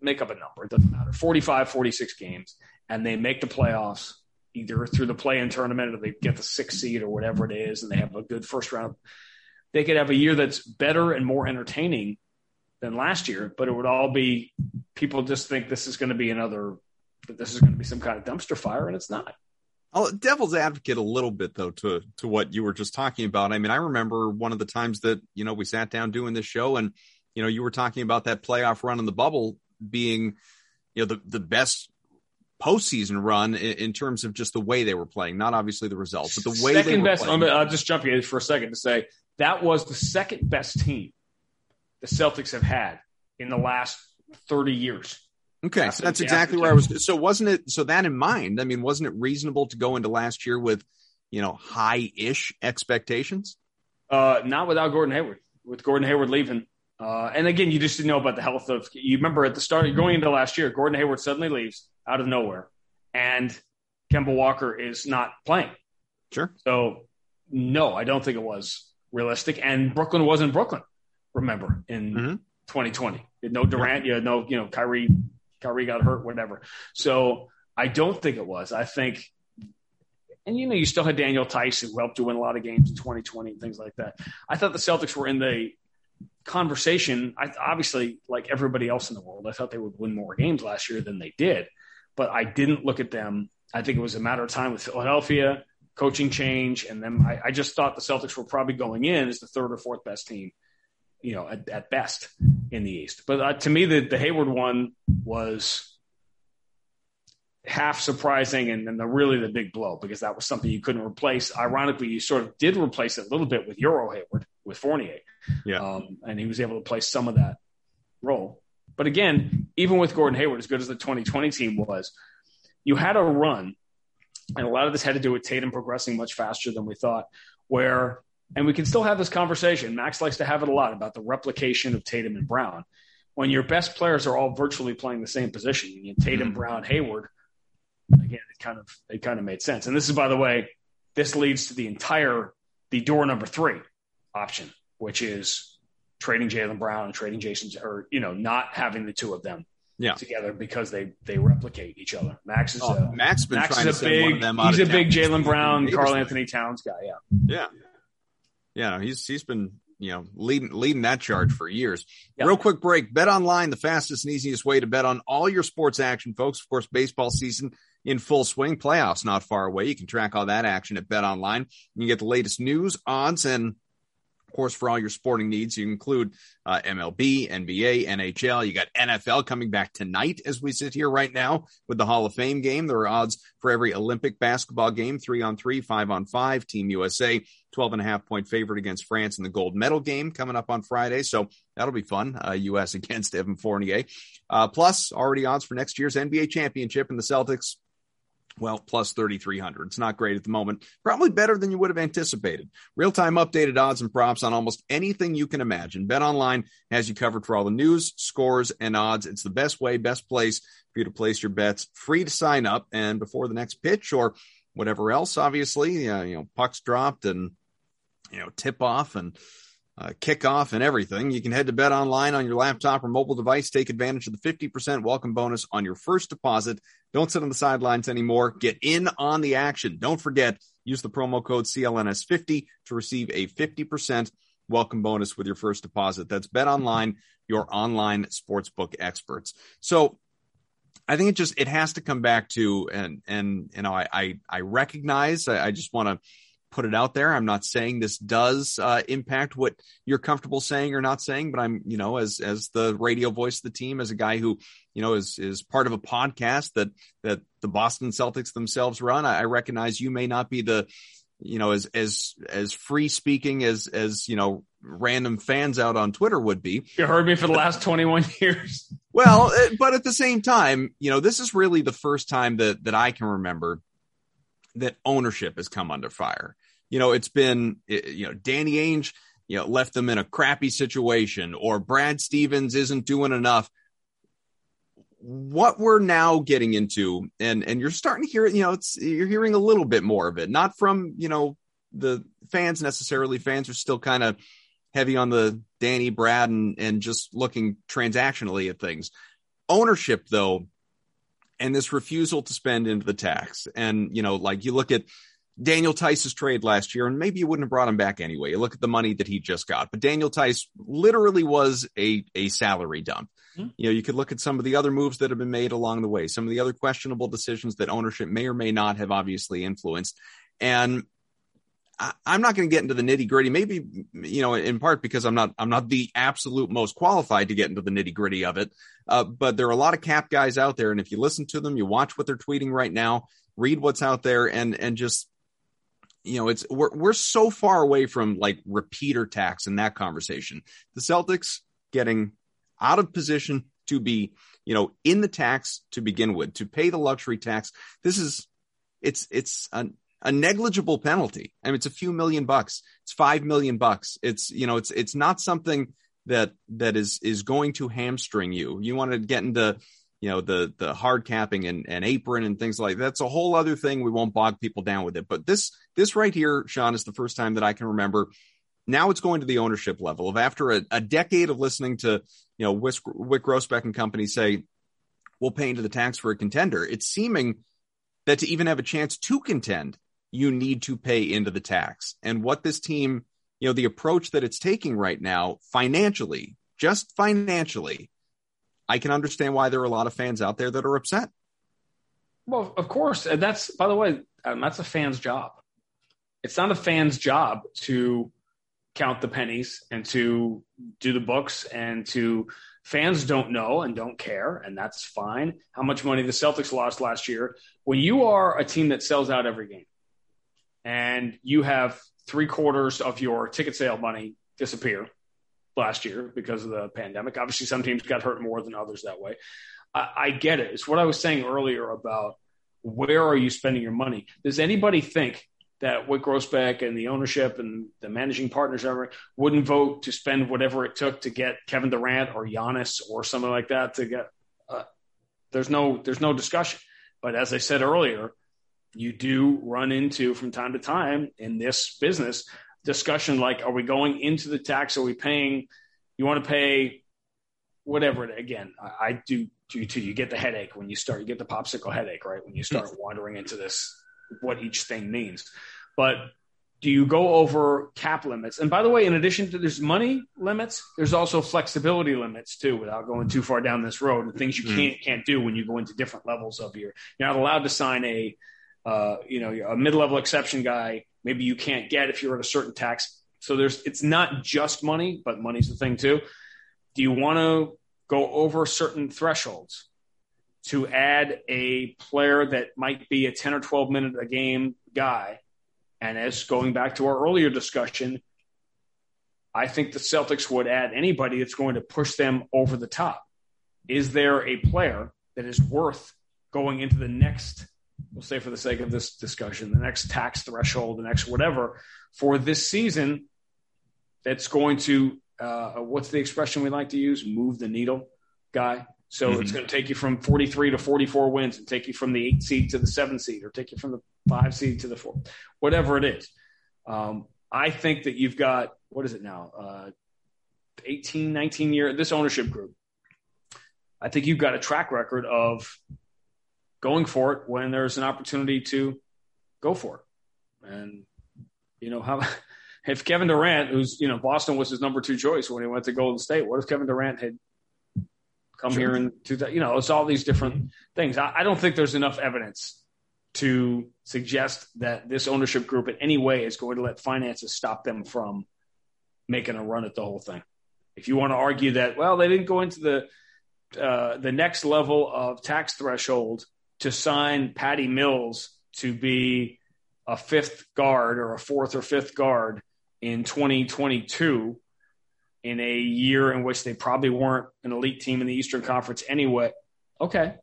make up a number it doesn't matter 45 46 games and they make the playoffs either through the play in tournament or they get the sixth seed or whatever it is, and they have a good first round. They could have a year that's better and more entertaining than last year, but it would all be people just think this is going to be another, that this is going to be some kind of dumpster fire, and it's not. I'll devil's advocate a little bit though to to what you were just talking about. I mean, I remember one of the times that you know we sat down doing this show, and you know you were talking about that playoff run in the bubble being you know the the best postseason run in, in, terms of just the way they were playing, not obviously the results, but the way second they were best. playing. I'll just jump in for a second to say that was the second best team the Celtics have had in the last 30 years. Okay, so that's exactly where I was. So wasn't it? So that in mind, I mean, wasn't it reasonable to go into last year with, you know, high-ish expectations? Uh, not without Gordon Hayward. With Gordon Hayward leaving, uh, and again, you just didn't know about the health of. You remember at the start, going into last year, Gordon Hayward suddenly leaves out of nowhere, and Kemba Walker is not playing. Sure. So, no, I don't think it was realistic. And Brooklyn wasn't Brooklyn. Remember in mm-hmm. 2020, no Durant, you had no, you know, Kyrie, Kyrie got hurt, whatever. So I don't think it was. I think, and you know, you still had Daniel Theis who helped you win a lot of games in 2020 and things like that. I thought the Celtics were in the conversation. I obviously, like everybody else in the world, I thought they would win more games last year than they did but I didn't look at them. I think it was a matter of time with Philadelphia, coaching change, and then I, I just thought the Celtics were probably going in as the third or fourth best team, you know, at, at best in the East. But uh, to me, the, the Hayward one was half surprising and then the really the big blow because that was something you couldn't replace. Ironically, you sort of did replace it a little bit with Euro Hayward with Fournier. Yeah. Um, and he was able to play some of that role. But again, even with Gordon Hayward, as good as the 2020 team was, you had a run, and a lot of this had to do with Tatum progressing much faster than we thought. Where, and we can still have this conversation. Max likes to have it a lot about the replication of Tatum and Brown. When your best players are all virtually playing the same position, you Tatum, mm-hmm. Brown, Hayward. Again, it kind of it kind of made sense. And this is, by the way, this leads to the entire the door number three option, which is trading Jaylen Brown and trading Jayson, or you know, not having the two of them yeah. together because they they replicate each other. Max is oh, a, Max been Max trying is a big, He's a big Jaylen Brown, Karl-Anthony Towns guy. Yeah, yeah, yeah. He's he's been you know leading leading that charge for years. Real quick break. Bet online, the fastest and easiest way to bet on all your sports action, folks. Of course, baseball season in full swing. Playoffs not far away. You can track all that action at Bet Online. You can get the latest news, odds, and Of course, for all your sporting needs, you include uh, MLB, NBA, NHL. You got NFL coming back tonight as we sit here right now with the Hall of Fame game. There are odds for every Olympic basketball game, three on three, five on five. Team USA, 12 and a half point favorite against France in the gold medal game coming up on Friday. So that'll be fun. Uh, U.S. against Evan Fournier. Uh, plus, already odds for next year's NBA championship and the Celtics well, plus 3,300. It's not great at the moment. Probably better than you would have anticipated. Real time updated odds and props on almost anything you can imagine. Bet Online has you covered for all the news, scores, and odds. It's the best way, best place for you to place your bets. Free to sign up. And before the next pitch or whatever else, obviously, uh, you know, pucks dropped and, you know, tip off and uh, kickoff and everything. You can head to Bet Online on your laptop or mobile device. Take advantage of the 50% welcome bonus on your first deposit. Don't sit on the sidelines anymore. Get in on the action. Don't forget, use the promo code CLNS50 to receive a 50% welcome bonus with your first deposit. That's Bet Online, your online sportsbook experts. So I think it just it has to come back to and and you know I I, I recognize I, I just want to put it out there. I'm not saying this does uh, impact what you're comfortable saying or not saying, but I'm, you know, as as the radio voice of the team, as a guy who, you know, is is part of a podcast that that the Boston Celtics themselves run. I, I recognize you may not be the, you know, as as as free speaking as as you know random fans out on Twitter would be. You heard me for the last 21 years. well, uh, but at the same time, you know, this is really the first time that that I can remember that ownership has come under fire you know, it's been, eh, eh, you know, Danny Ainge, you know, left them in a crappy situation or Brad Stevens isn't doing enough. What we're now getting into, and and you're starting to hear it, you know, it's you're hearing a little bit more of it, not from you know the fans necessarily. Fans are still kind of heavy on the Danny, Brad, and and just looking transactionally at things. Ownership, though, and this refusal to spend into the tax, and you know, like you look at Daniel Theis's trade last year, and maybe you wouldn't have brought him back anyway. You look at the money that he just got, but Daniel Tice literally was a a salary dump. Mm-hmm. You know, you could look at some of the other moves that have been made along the way, some of the other questionable decisions that ownership may or may not have obviously influenced. And I, I'm not going to get into the nitty gritty. Maybe you know, in part because I'm not I'm not the absolute most qualified to get into the nitty gritty of it. Uh, but there are a lot of cap guys out there, and if you listen to them, you watch what they're tweeting right now, read what's out there, and and just you know, it's we're we're so far away from like repeater tax in that conversation. The Celtics getting out of position to be, you know, in the tax to begin with, to pay the luxury tax. This is it's it's a, a negligible penalty. I mean, it's a few million bucks. It's five million bucks. It's you know, it's it's not something that that is is going to hamstring you. You want to get into you know the the hard capping and, and apron and things like that. that's a whole other thing. We won't bog people down with it. But this this right here sean is the first time that i can remember. Now it's going to the ownership level of after a, a decade of listening to you know Wick, Wyc Grousbeck and company say we'll pay into the tax for a contender. It's seeming that to even have a chance to contend you need to pay into the tax. And what this team you know the approach that it's taking right now financially just financially I can understand why there are a lot of fans out there that are upset. Well, of course, and that's by the way, um, that's a fan's job. It's not a fan's job to count the pennies and to do the books and to fans don't know and don't care and that's fine how much money the celtics lost last year when you are a team that sells out every game and you have three quarters of your ticket sale money disappear last year because of the pandemic. Obviously, some teams got hurt more than others that way. I, I get it. It's what I was saying earlier about where are you spending your money? Does anybody think that Wyc Grousbeck and the ownership and the managing partners ever wouldn't vote to spend whatever it took to get Kevin Durant or Giannis or something like that to get? Uh, there's no there's no discussion. But as I said earlier, you do run into from time to time in this business discussion like, are we going into the tax? Are we paying? You want to pay whatever. Again, I, I do do too. You get the headache when you start. You get the popsicle headache, right? When you start mm-hmm. wandering into this, what each thing means. But do you go over cap limits? And by the way, in addition to there's money limits, there's also flexibility limits too. Without going too far down this road, and things you mm. can't can't do when you go into different levels of your. You're not allowed to sign a, uh, you know, a mid level exception guy maybe you can't get if you're at a certain tax So there's it's not just money, but money's the thing too. Do you want to go over certain thresholds to add a player that might be a 10 or 12 minute a game guy? And as going back to our earlier discussion, I think the Celtics would add anybody that's going to push them over the top. Is there a player that is worth going into the next, we'll say for the sake of this discussion, the next tax threshold, the next whatever for this season that's going to, uh, what's the expression we like to use? Move the needle guy. So mm-hmm. it's going to take you from 43 to 44 wins and take you from the eight seed to the seven seed or take you from the five seed to the four, whatever it is. Um, I think that you've got what is it now? Uh, 18, 19 year this ownership group. I think you've got a track record of going for it when there's an opportunity to go for it. And you know how if Kevin Durant, who's you know Boston was his number two choice when he went to Golden State, what if Kevin Durant had come sure. here in two thousand? You know, it's all these different things. I, I don't think there's enough evidence to suggest that this ownership group in any way is going to let finances stop them from making a run at the whole thing. If you want to argue that, well, they didn't go into the uh, the next level of tax threshold to sign Patty Mills to be a fifth guard or a fourth or fifth guard in 2022 in a year in which they probably weren't an elite team in the Eastern Conference anyway. Okay,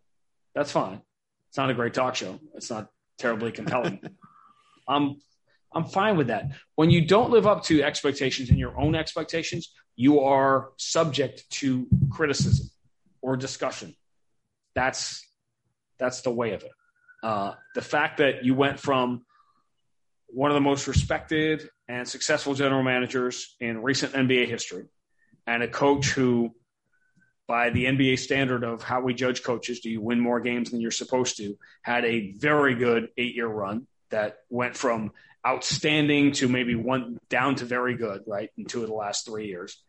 that's fine. It's not a great talk show. It's not terribly compelling. I'm I'm fine with that. When you don't live up to expectations and your own expectations, you are subject to criticism or discussion. That's that's the way of it. Uh, the fact that you went from one of the most respected and successful general managers in recent NBA history, and a coach who by the NBA standard of how we judge coaches, do you win more games than you're supposed to? Had a very good eight year run that went from outstanding to maybe one down to very good, right? In two of the last three years.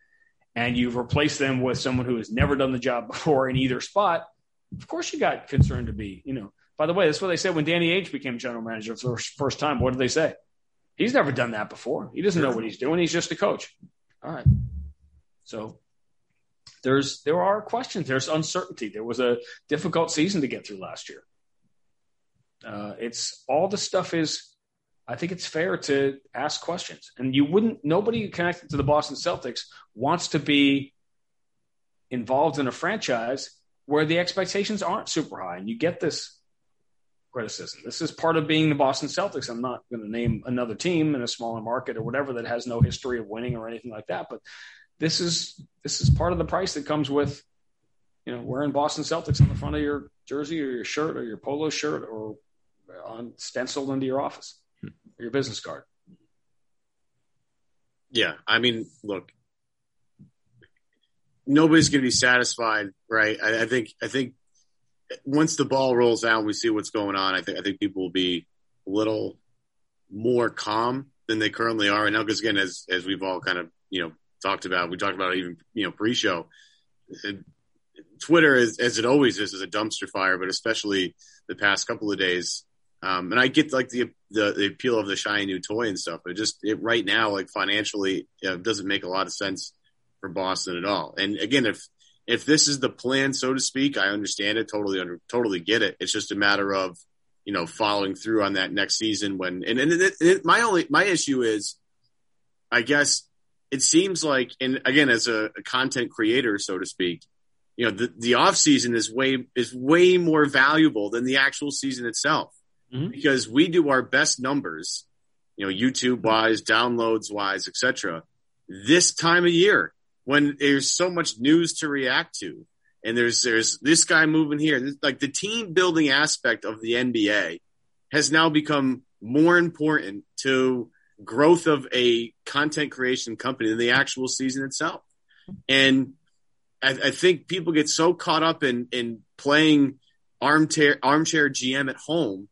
And you've replaced them with someone who has never done the job before in either spot. Of course, you got concerned to be, you know. By the way, that's what they said when Danny Ainge became general manager for the first time. What did they say? He's never done that before. He doesn't know what he's doing. He's just a coach. All right. So there's there are questions. There's uncertainty. There was a difficult season to get through last year. Uh, it's all the stuff is. I think it's fair to ask questions, and you wouldn't. Nobody connected to the Boston Celtics wants to be involved in a franchise where the expectations aren't super high, and you get this criticism. This is part of being the Boston Celtics. I'm not going to name another team in a smaller market or whatever that has no history of winning or anything like that, but this is this is part of the price that comes with you know wearing Boston Celtics on the front of your jersey or your shirt or your polo shirt or on stenciled into your office or your business card. Yeah, I mean, look, nobody's going to be satisfied, right? I, I, think I think once the ball rolls out, we see what's going on. I think I think people will be a little more calm than they currently are right now. Because again, as as we've all kind of you know talked about. We talked about even you know pre-show. Twitter, is, as it always is, is a dumpster fire, but especially the past couple of days. Um, and I get like the, the, the appeal of the shiny new toy and stuff, but just it, right now, like financially, you know, it doesn't make a lot of sense for Boston at all. And again, if if this is the plan, so to speak, I understand it, totally under, totally get it. It's just a matter of you know following through on that next season when and and it, it, my only my issue is, I guess it seems like, and again, as a, a content creator, so to speak, you know, the, the off season is way, is way more valuable than the actual season itself mm-hmm. because we do our best numbers, you know, YouTube wise, downloads wise, etc. this time of year when there's so much news to react to. And there's, there's this guy moving here. Like the team building aspect of the NBA has now become more important to growth of a content creation company than the actual season itself. And I, I think people get so caught up in in playing armchair armchair GM at home,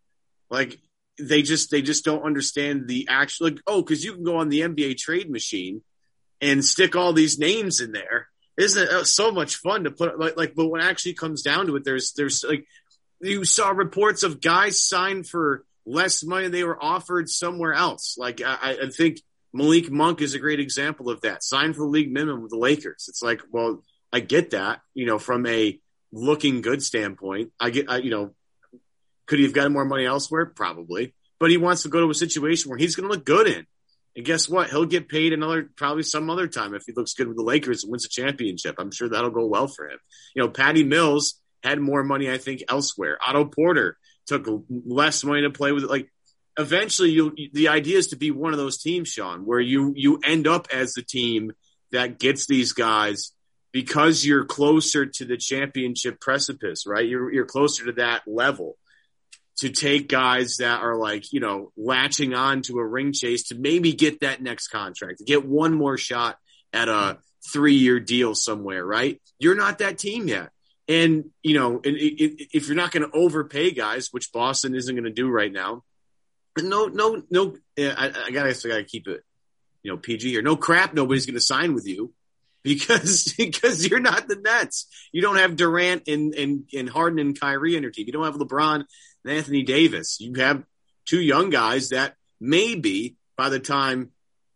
like they just they just don't understand the actual like, oh because you can go on the NBA trade machine and stick all these names in there. Isn't it uh, so much fun to put like like? But when actually comes down to it, there's there's like you saw reports of guys signed for less money they were offered somewhere else. Like I, I think Malik Monk is a great example of that. Signed for the league minimum with the Lakers. It's like, well, I get that, you know, from a looking good standpoint. I get, I, you know, could he have gotten more money elsewhere? Probably. But he wants to go to a situation where he's going to look good in. And guess what? He'll get paid another, probably some other time if he looks good with the Lakers and wins a championship. I'm sure that'll go well for him. You know, Patty Mills had more money, I think, elsewhere. Otto Porter took less money to play with. Like, eventually, you the idea is to be one of those teams, Sean, where you you end up as the team that gets these guys because you're closer to the championship precipice, right? You're you're closer to that level to take guys that are like, you know, latching on to a ring chase to maybe get that next contract, to get one more shot at a three year deal somewhere, right? You're not that team yet. And, you know, if you're not going to overpay guys, which Boston isn't going to do right now, no, no, no, eh, I, I gotta, I gotta keep it, you know, PG here. No crap. Nobody's going to sign with you because because you're not the Nets. You don't have Durant and and, and Harden and Kyrie in your team. You don't have LeBron and Anthony Davis. You have two young guys that maybe by the time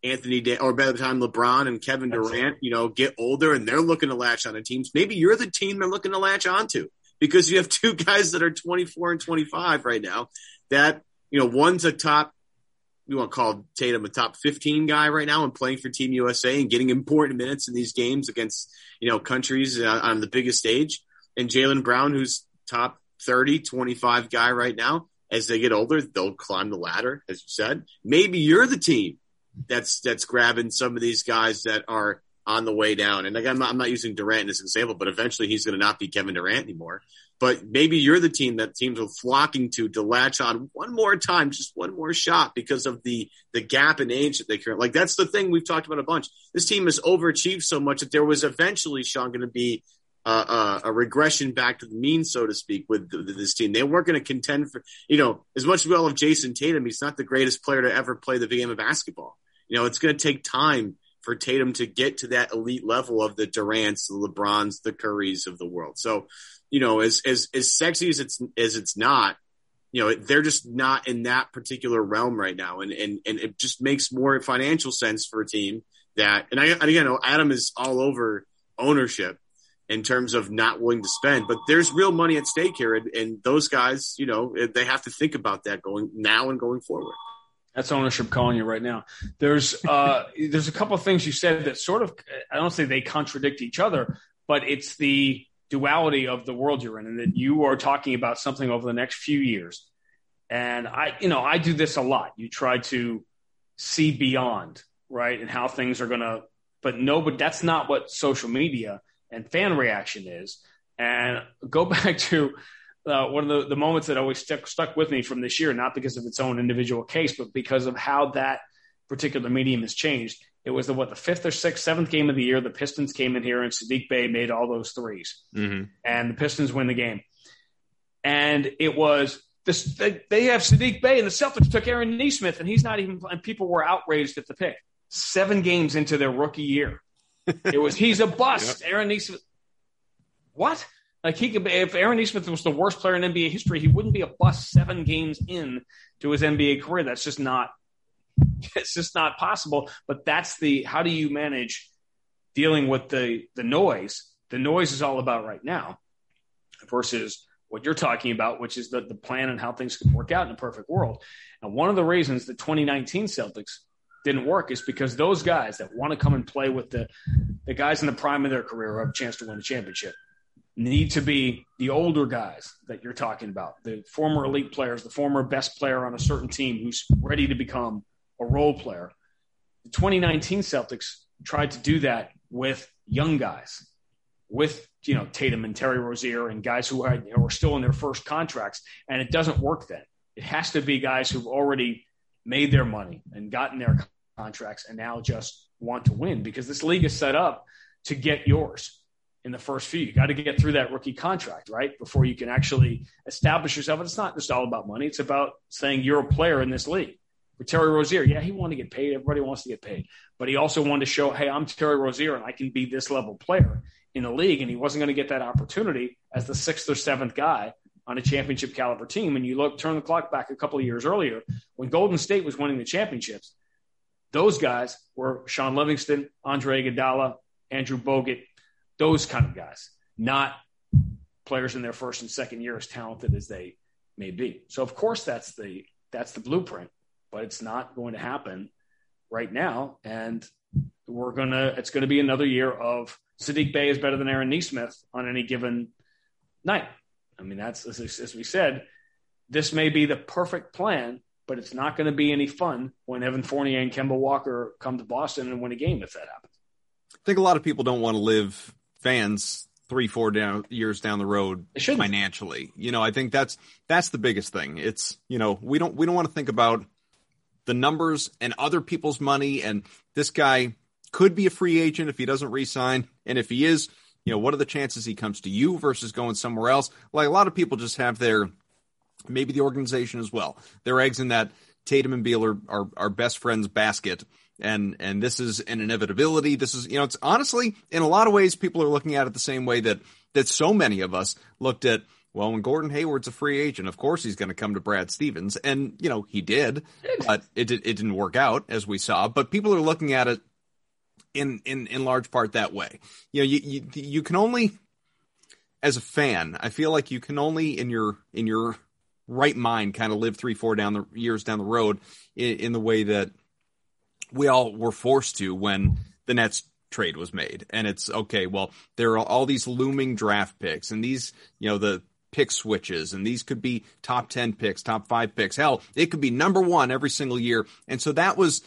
Anthony da- or by the time LeBron and Kevin Durant, you know, get older and they're looking to latch on to teams, maybe you're the team they're looking to latch onto because you have two guys that are 24 and 25 right now that, you know, one's a top we want to call Tatum a top 15 guy right now and playing for Team USA and getting important minutes in these games against, you know, countries uh, on the biggest stage. And Jaylen Brown, who's top 30, 25 guy right now. As they get older, they'll climb the ladder, as you said. Maybe you're the team that's that's grabbing some of these guys that are on the way down. And I'm not, I'm not using Durant as an example, but eventually he's going to not be Kevin Durant anymore. But maybe you're the team that teams are flocking to to latch on one more time, just one more shot because of the the gap in age that they currently like. That's the thing we've talked about a bunch. This team has overachieved so much that there was eventually Sean going to be uh, uh, a regression back to the mean, so to speak, with, this team. They weren't going to contend for, you know, as much as we all love Jayson Tatum, he's not the greatest player to ever play the game of basketball. You know, it's going to take time for Tatum to get to that elite level of the Durants, the LeBrons, the Currys of the world. So, you know, as as as sexy as it's as it's not, you know, they're just not in that particular realm right now, and and and it just makes more financial sense for a team that. And I and again, Adam is all over ownership in terms of not willing to spend. But there's real money at stake here, and, and those guys, you know, they have to think about that going now and going forward. That's ownership calling you right now. There's uh, there's a couple of things you said that sort of I don't say they contradict each other, but it's the duality of the world you're in, and that you are talking about something over the next few years. And I, you know, I do this a lot. You try to see beyond, right, and how things are going to. But no, but that's not what social media and fan reaction is. And go back to uh, one of the, the moments that always stuck, stuck with me from this year, not because of its own individual case, but because of how that particular medium has changed. It was the what the fifth or sixth, seventh game of the year. The Pistons came in here and Saddiq Bey made all those 3s mm-hmm. and the Pistons win the game. And it was this. They, they have Saddiq Bey, and the Celtics took Aaron Nesmith, and he's not even. And people were outraged at the pick. Seven games into their rookie year, it was he's a bust. Aaron Nesmith. What? Like he could if Aaron Nesmith was the worst player in NBA history, he wouldn't be a bust seven games in to his NBA career. That's just not it's just not possible. But that's the how do you manage dealing with the the noise? The noise is all about right now versus what you're talking about, which is the, the plan and how things could work out in a perfect world. And one of the reasons the 2019 Celtics didn't work is because those guys that want to come and play with the the guys in the prime of their career who have a chance to win a championship need to be the older guys that you're talking about, the former elite players, the former best player on a certain team who's ready to become a role player. The 2019 Celtics tried to do that with young guys, with you know Tatum and Terry Rozier and guys who are, you know, are still in their first contracts, and it doesn't work then. It has to be guys who've already made their money and gotten their contracts and now just want to win because this league is set up to get yours in the first few. You got to get through that rookie contract, right? Before you can actually establish yourself. And it's not just all about money. It's about saying you're a player in this league. For Terry Rozier, yeah, he wanted to get paid. Everybody wants to get paid. But he also wanted to show, hey, I'm Terry Rozier and I can be this level player in the league. And he wasn't going to get that opportunity as the sixth or seventh guy on a championship caliber team. And you look, turn the clock back a couple of years earlier when Golden State was winning the championships Those guys were Shaun Livingston, Andre Iguodala, Andrew Bogut, those kind of guys, not players in their first and second year as talented as they may be. So of course that's the that's the blueprint, but it's not going to happen right now. And we're gonna it's gonna be another year of Saddiq Bey is better than Aaron Nesmith on any given night. I mean, that's as, as we said, this may be the perfect plan, but it's not going to be any fun when Evan Fournier and Kemba Walker come to Boston and win a game if that happens. I think a lot of people don't want to live fans three, four down years down the road financially. You know, I think that's that's the biggest thing. It's you know we don't we don't want to think about the numbers and other people's money. And this guy could be a free agent if he doesn't resign, and if he is, you know, what are the chances he comes to you versus going somewhere else? Like a lot of people just have their maybe the organization as well. Their eggs in that Tatum and Beal are, are, are best friends basket and and this is an inevitability. This is you know it's honestly in a lot of ways people are looking at it the same way that that so many of us looked at. Well, when Gordon Hayward's a free agent, of course he's going to come to Brad Stevens, and you know he did, but it it didn't work out as we saw. But people are looking at it in in in large part that way. You know, you you, you can only as a fan, I feel like you can only in your in your right mind kind of live three four down the years down the road in, in the way that we all were forced to when the Nets trade was made. And it's okay, well, there are all these looming draft picks and these, you know, the pick switches and these could be top 10 picks, top 5 picks. Hell, it could be number 1 every single year. And so that was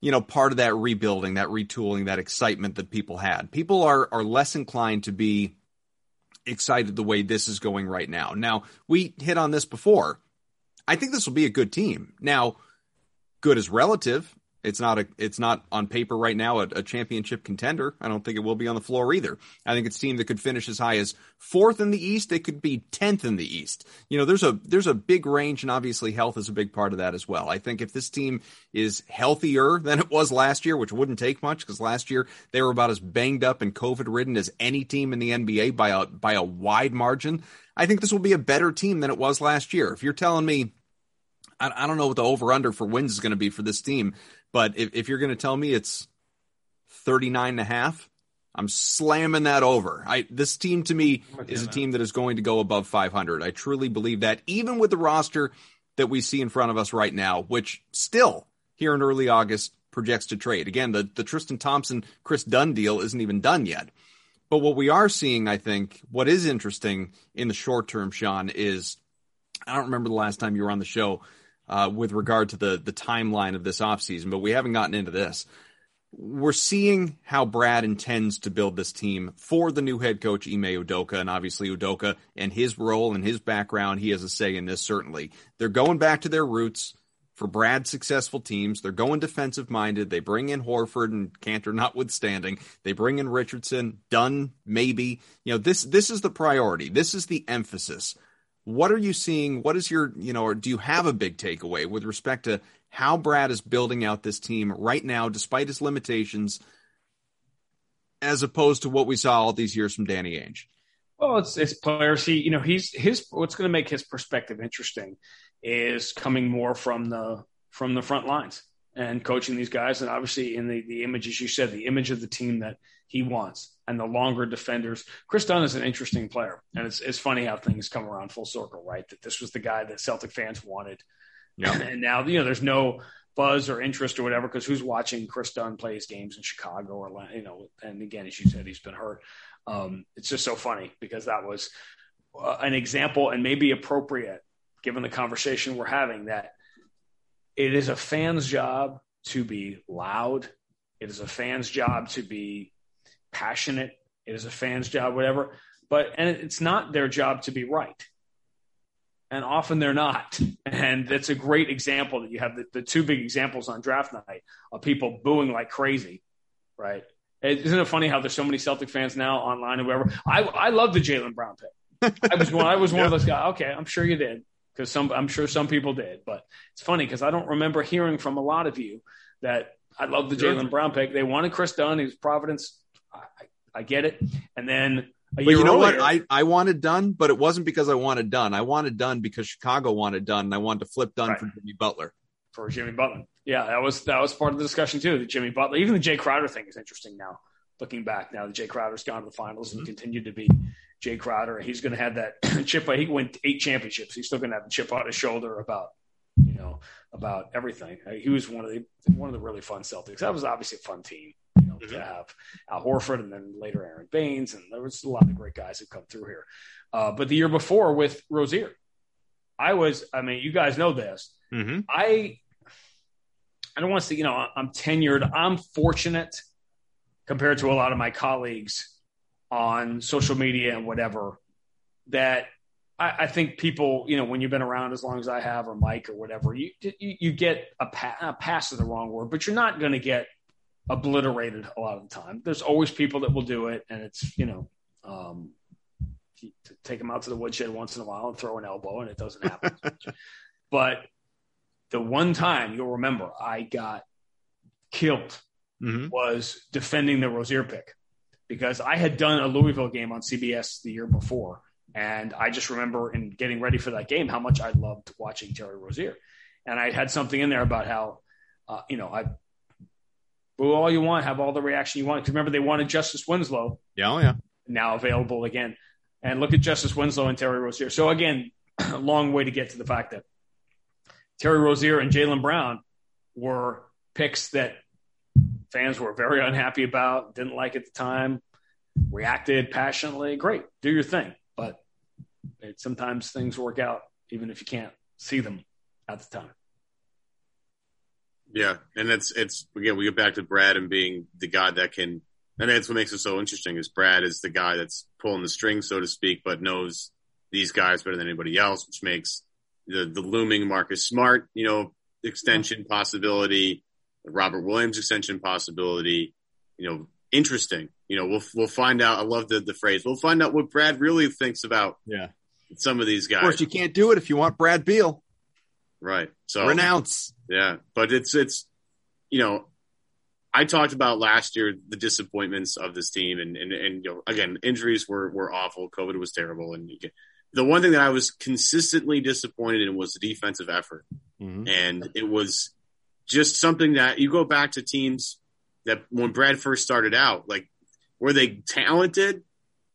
you know part of that rebuilding, that retooling, that excitement that people had. People are are less inclined to be excited the way this is going right now. Now, we hit on this before. I think this will be a good team. Now, good is relative. It's not a it's not on paper right now a, a, championship contender. I don't think it will be on the floor either. I think it's a team that could finish as high as fourth in the East. It could be tenth in the East. You know, there's a there's a big range, and obviously health is a big part of that as well. I think if this team is healthier than it was last year, which wouldn't take much because last year they were about as banged up and COVID ridden as any team in the NBA by a by a wide margin. I think this will be a better team than it was last year. If you're telling me I, I don't know what the over under for wins is going to be for this team, but if, if you're going to tell me it's 39 and a half, I'm slamming that over. I this team to me is a team that is going to go above 500. I truly believe that, even with the roster that we see in front of us right now, which still here in early August projects to trade. Again, the the Tristan Thompson Kris Dunn deal isn't even done yet. But what we are seeing, I think, what is interesting in the short term, Sean, is I don't remember the last time you were on the show uh, with regard to the the timeline of this offseason, but we haven't gotten into this. We're seeing how Brad intends to build this team for the new head coach Ime Udoka, and obviously Udoka and his role and his background, he has a say in this. Certainly, they're going back to their roots for Brad's successful teams. They're going defensive minded. They bring in Horford and Kanter notwithstanding. They bring in Richardson, Dunn, maybe. You know, this this is the priority. This is the emphasis. What are you seeing? What is your, you know, or do you have a big takeaway with respect to how Brad is building out this team right now, despite his limitations, as opposed to what we saw all these years from Danny Ainge? Well, it's it's players. He, you know, he's his. What's going to make his perspective interesting is coming more from the from the front lines and coaching these guys, and obviously in the the image, as you said, the image of the team that he wants and the longer defenders. Kris Dunn is an interesting player, and it's it's funny how things come around full circle, right? That this was the guy that Celtic fans wanted, yeah. and now you know there's no buzz or interest or whatever because who's watching Kris Dunn play his games in Chicago or you know, and again, as you said, he's been hurt. Um, it's just so funny because that was uh, an example and maybe appropriate given the conversation we're having that it is a fan's job to be loud. It is a fan's job to be passionate. It is a fan's job, whatever. But and it's not their job to be right. And often they're not. And that's a great example that you have the, the two big examples on draft night of people booing like crazy, right? Isn't it funny how there's so many Celtic fans now online or whatever? I I love the Jaylen Brown pick. I was one. I was one yeah. of those guys. Okay, I'm sure you did because some I'm sure some people did, but it's funny because I don't remember hearing from a lot of you that I love the Jaylen Brown pick. They wanted Kris Dunn. He was Providence I, I get it. And then but you know earlier, what? I, I wanted Dunn, but it wasn't because I wanted Dunn. I wanted Dunn because Chicago wanted Dunn, and I wanted to flip Dunn right. for Jimmy Butler. for Jimmy Butler. Yeah, that was that was part of the discussion too. The Jimmy Butler, even the Jae Crowder thing is interesting now. Looking back now, the Jae Crowder's gone to the finals mm-hmm. and continued to be Jae Crowder. He's going to have that chip. He went eight championships. He's still going to have the chip on his shoulder about you know about everything. He was one of the one of the really fun Celtics. That was obviously a fun team. You know, mm-hmm. to have Al Horford and then later Aron Baynes. and there was a lot of great guys who come through here. Uh, but the year before with Rozier, I was. I mean, you guys know this. Mm-hmm. I I don't want to say, you know, I'm tenured. I'm fortunate compared to a lot of my colleagues on social media and whatever that I, I, think people, you know, when you've been around as long as I have or Mike or whatever, you you, you get a, pa- a pass is the wrong word, but you're not going to get obliterated a lot of the time. There's always people that will do it, and it's you know, um, take them out to the woodshed once in a while and throw an elbow, and it doesn't happen. but the one time you'll remember I got killed mm-hmm. was defending the Rozier pick because I had done a Louisville game on CBS the year before. And I just remember in getting ready for that game how much I loved watching Terry Rozier. And I had something in there about how, uh, you know, I boo all you want, have all the reaction you want. Because remember, they wanted Justice Winslow. Yeah, oh yeah. Now available again. And look at Justice Winslow and Terry Rozier. So again, a long way to get to the fact that Terry Rozier and Jaylen Brown were picks that fans were very unhappy about, didn't like at the time, reacted passionately. Great, do your thing. But it, sometimes things work out even if you can't see them at the time. Yeah, and it's it's again we get back to Brad and being the guy that can, and that's what makes it so interesting. Is Brad is the guy that's pulling the strings, so to speak, but knows these guys better than anybody else, which makes the the looming Marcus Smart, you know, extension possibility, Robert Williams extension possibility, you know, interesting. You know, we'll we'll find out. I love the the phrase. We'll find out what Brad really thinks about. Yeah. Some of these guys. Of course, you can't do it if you want Brad Beal. Right. So renounce. Yeah, but it's it's you know, I talked about last year the disappointments of this team, and and, and you know, again, injuries were were awful. COVID was terrible, and get, the one thing that I was consistently disappointed in was the defensive effort. Mm-hmm. And it was just something that you go back to teams that when Brad first started out, like, were they talented?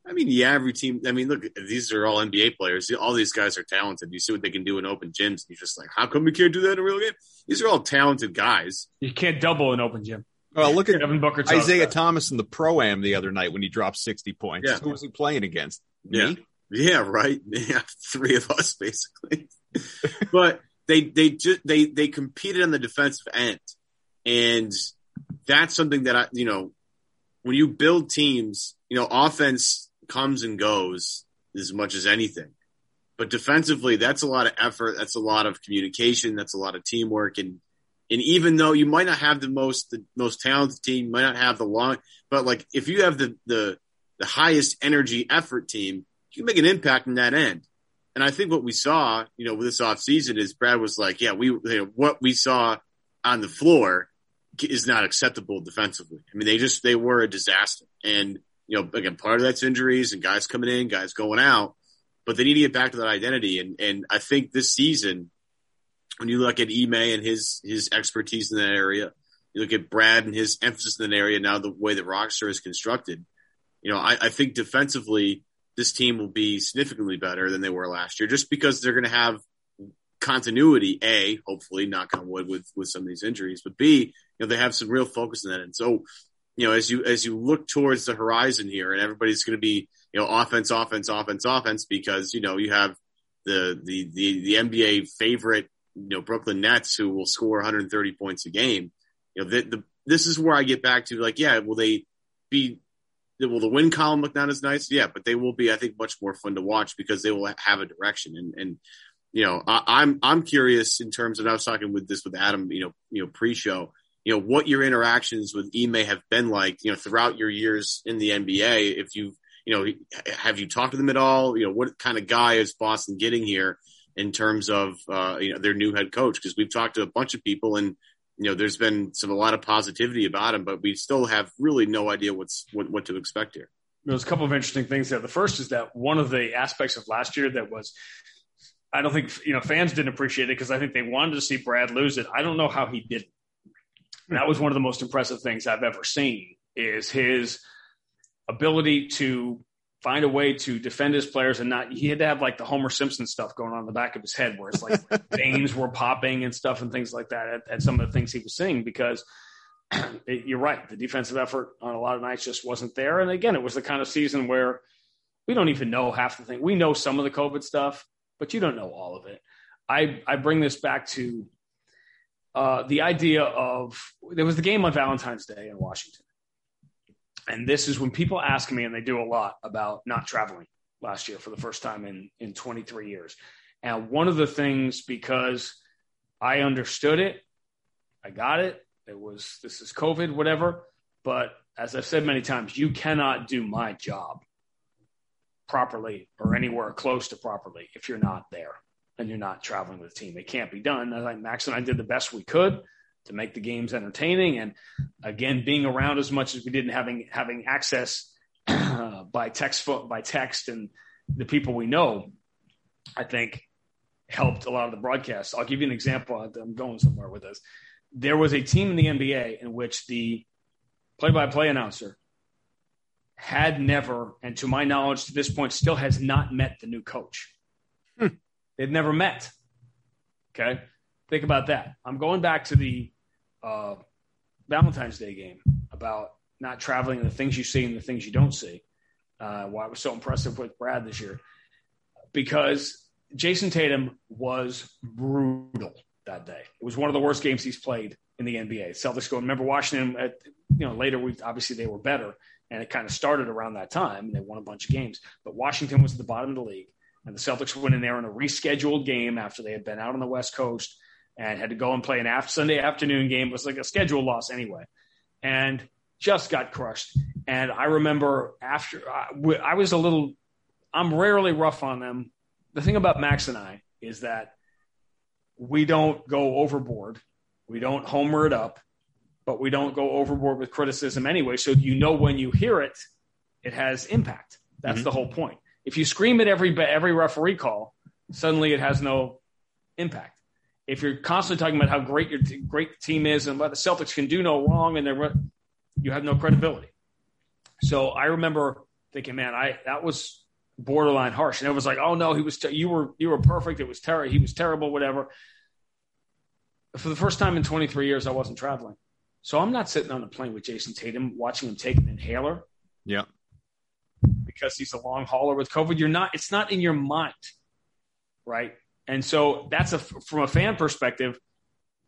I mean, yeah, every team. I mean, look, these are all NBA players. All these guys are talented. You see what they can do in open gyms. And you're just like, how come we can't do that in a real game? These are all talented guys. You can't double an open gym. Well, look at Evan Booker, Isaiah Thomas in the pro am the other night when he dropped 60 points. Yeah. Who was he playing against? Me? Yeah. Yeah, right. Yeah, three of us basically. but they they just they they competed on the defensive end, and that's something that I you know when you build teams, you know, offense comes and goes as much as anything. But defensively, that's a lot of effort. That's a lot of communication. That's a lot of teamwork. And and even though you might not have the most the most talented team, you might not have the long, but like if you have the the the highest energy effort team, you can make an impact in that end. And I think what we saw, you know, with this offseason is Brad was like, yeah, we, you know, what we saw on the floor is not acceptable defensively. I mean, they just, they were a disaster. And, you know, again, part of that's injuries and guys coming in, guys going out, but they need to get back to that identity. And, and I think this season, when you look at Ime and his, his expertise in that area, you look at Brad and his emphasis in that area now, the way that Rockstar is constructed, you know, I, I think defensively, this team will be significantly better than they were last year, just because they're going to have continuity. A, hopefully, knock on wood, with with some of these injuries, but B, you know, they have some real focus in that. And so, you know, as you as you look towards the horizon here, and everybody's going to be, you know, offense, offense, offense, offense, because you know you have the the the the NBA favorite, you know, Brooklyn Nets who will score 130 points a game. You know, the, the this is where I get back to like, yeah, will they be will the win column look not as nice? Yeah, but they will be, I think, much more fun to watch because they will have a direction. And, and you know, I, I'm I'm curious in terms of I was talking with this with Adam, you know, you know, pre-show, you know, what your interactions with Ime have been like, you know, throughout your years in the NBA. If you, you know, have you talked to them at all? You know, what kind of guy is Boston getting here in terms of uh, you know their new head coach? Because we've talked to a bunch of people and you know, there's been some a lot of positivity about him, but we still have really no idea what's what, what to expect here. There's a couple of interesting things there. The first is that one of the aspects of last year that was I don't think you know fans didn't appreciate it because I think they wanted to see Brad lose it. I don't know how he did. That was one of the most impressive things I've ever seen is his ability to find a way to defend his players and not he had to have like the Homer Simpson stuff going on in the back of his head where it's like veins were popping and stuff and things like that at, at some of the things he was saying because it, you're right the defensive effort on a lot of nights just wasn't there. And again it was the kind of season where we don't even know half the thing. We know some of the covid stuff but you don't know all of it. I i bring this back to uh, the idea of there was the game on valentine's day in washington and this is when people ask me, and they do a lot about not traveling last year for the first time in, in 23 years. And one of the things, because I understood it, I got it. It was, this is COVID, whatever. But as I've said many times, you cannot do my job properly or anywhere close to properly if you're not there and you're not traveling with the team. It can't be done. I think Max and I did the best we could to make the games entertaining. And again, being around as much as we did and having having access uh, by text by text and the people we know, I think helped a lot of the broadcasts. I'll give you an example. I'm going somewhere with this. There was a team in the NBA in which the play-by-play announcer had never, and to my knowledge, to this point, still has not met the new coach. Hmm. They've never met. Okay. Think about that. I'm going back to the uh, Valentine's Day game about not traveling and the things you see and the things you don't see. Uh, why it was so impressive with Brad this year. Because Jayson Tatum was brutal that day. It was one of the worst games he's played in the NBA. Celtics go. Remember Washington? At, you know, later we obviously they were better, and it kind of started around that time. And they won a bunch of games, but Washington was at the bottom of the league, and the Celtics went in there in a rescheduled game after they had been out on the West Coast and had to go and play an after Sunday afternoon game. It was like a schedule loss anyway, and just got crushed. And I remember after I, I was a little, I'm rarely rough on them. The thing about Max and I is that we don't go overboard. We don't homer it up, but we don't go overboard with criticism anyway. So you know when you hear it, it has impact. That's mm-hmm. the whole point. If you scream at every every referee call, suddenly it has no impact if you're constantly talking about how great your t- great team is and what the Celtics can do no wrong, and they're you have no credibility. So I remember thinking, man, I that was borderline harsh, and it was like, oh no, he was te- you were you were perfect. It was terrible. He was terrible. Whatever. For the first time in 23 years, I wasn't traveling, so I'm not sitting on a plane with Jayson Tatum watching him take an inhaler. Yeah. Because he's a long hauler with COVID, you're not. It's not in your mind, right? And so that's a from a fan perspective,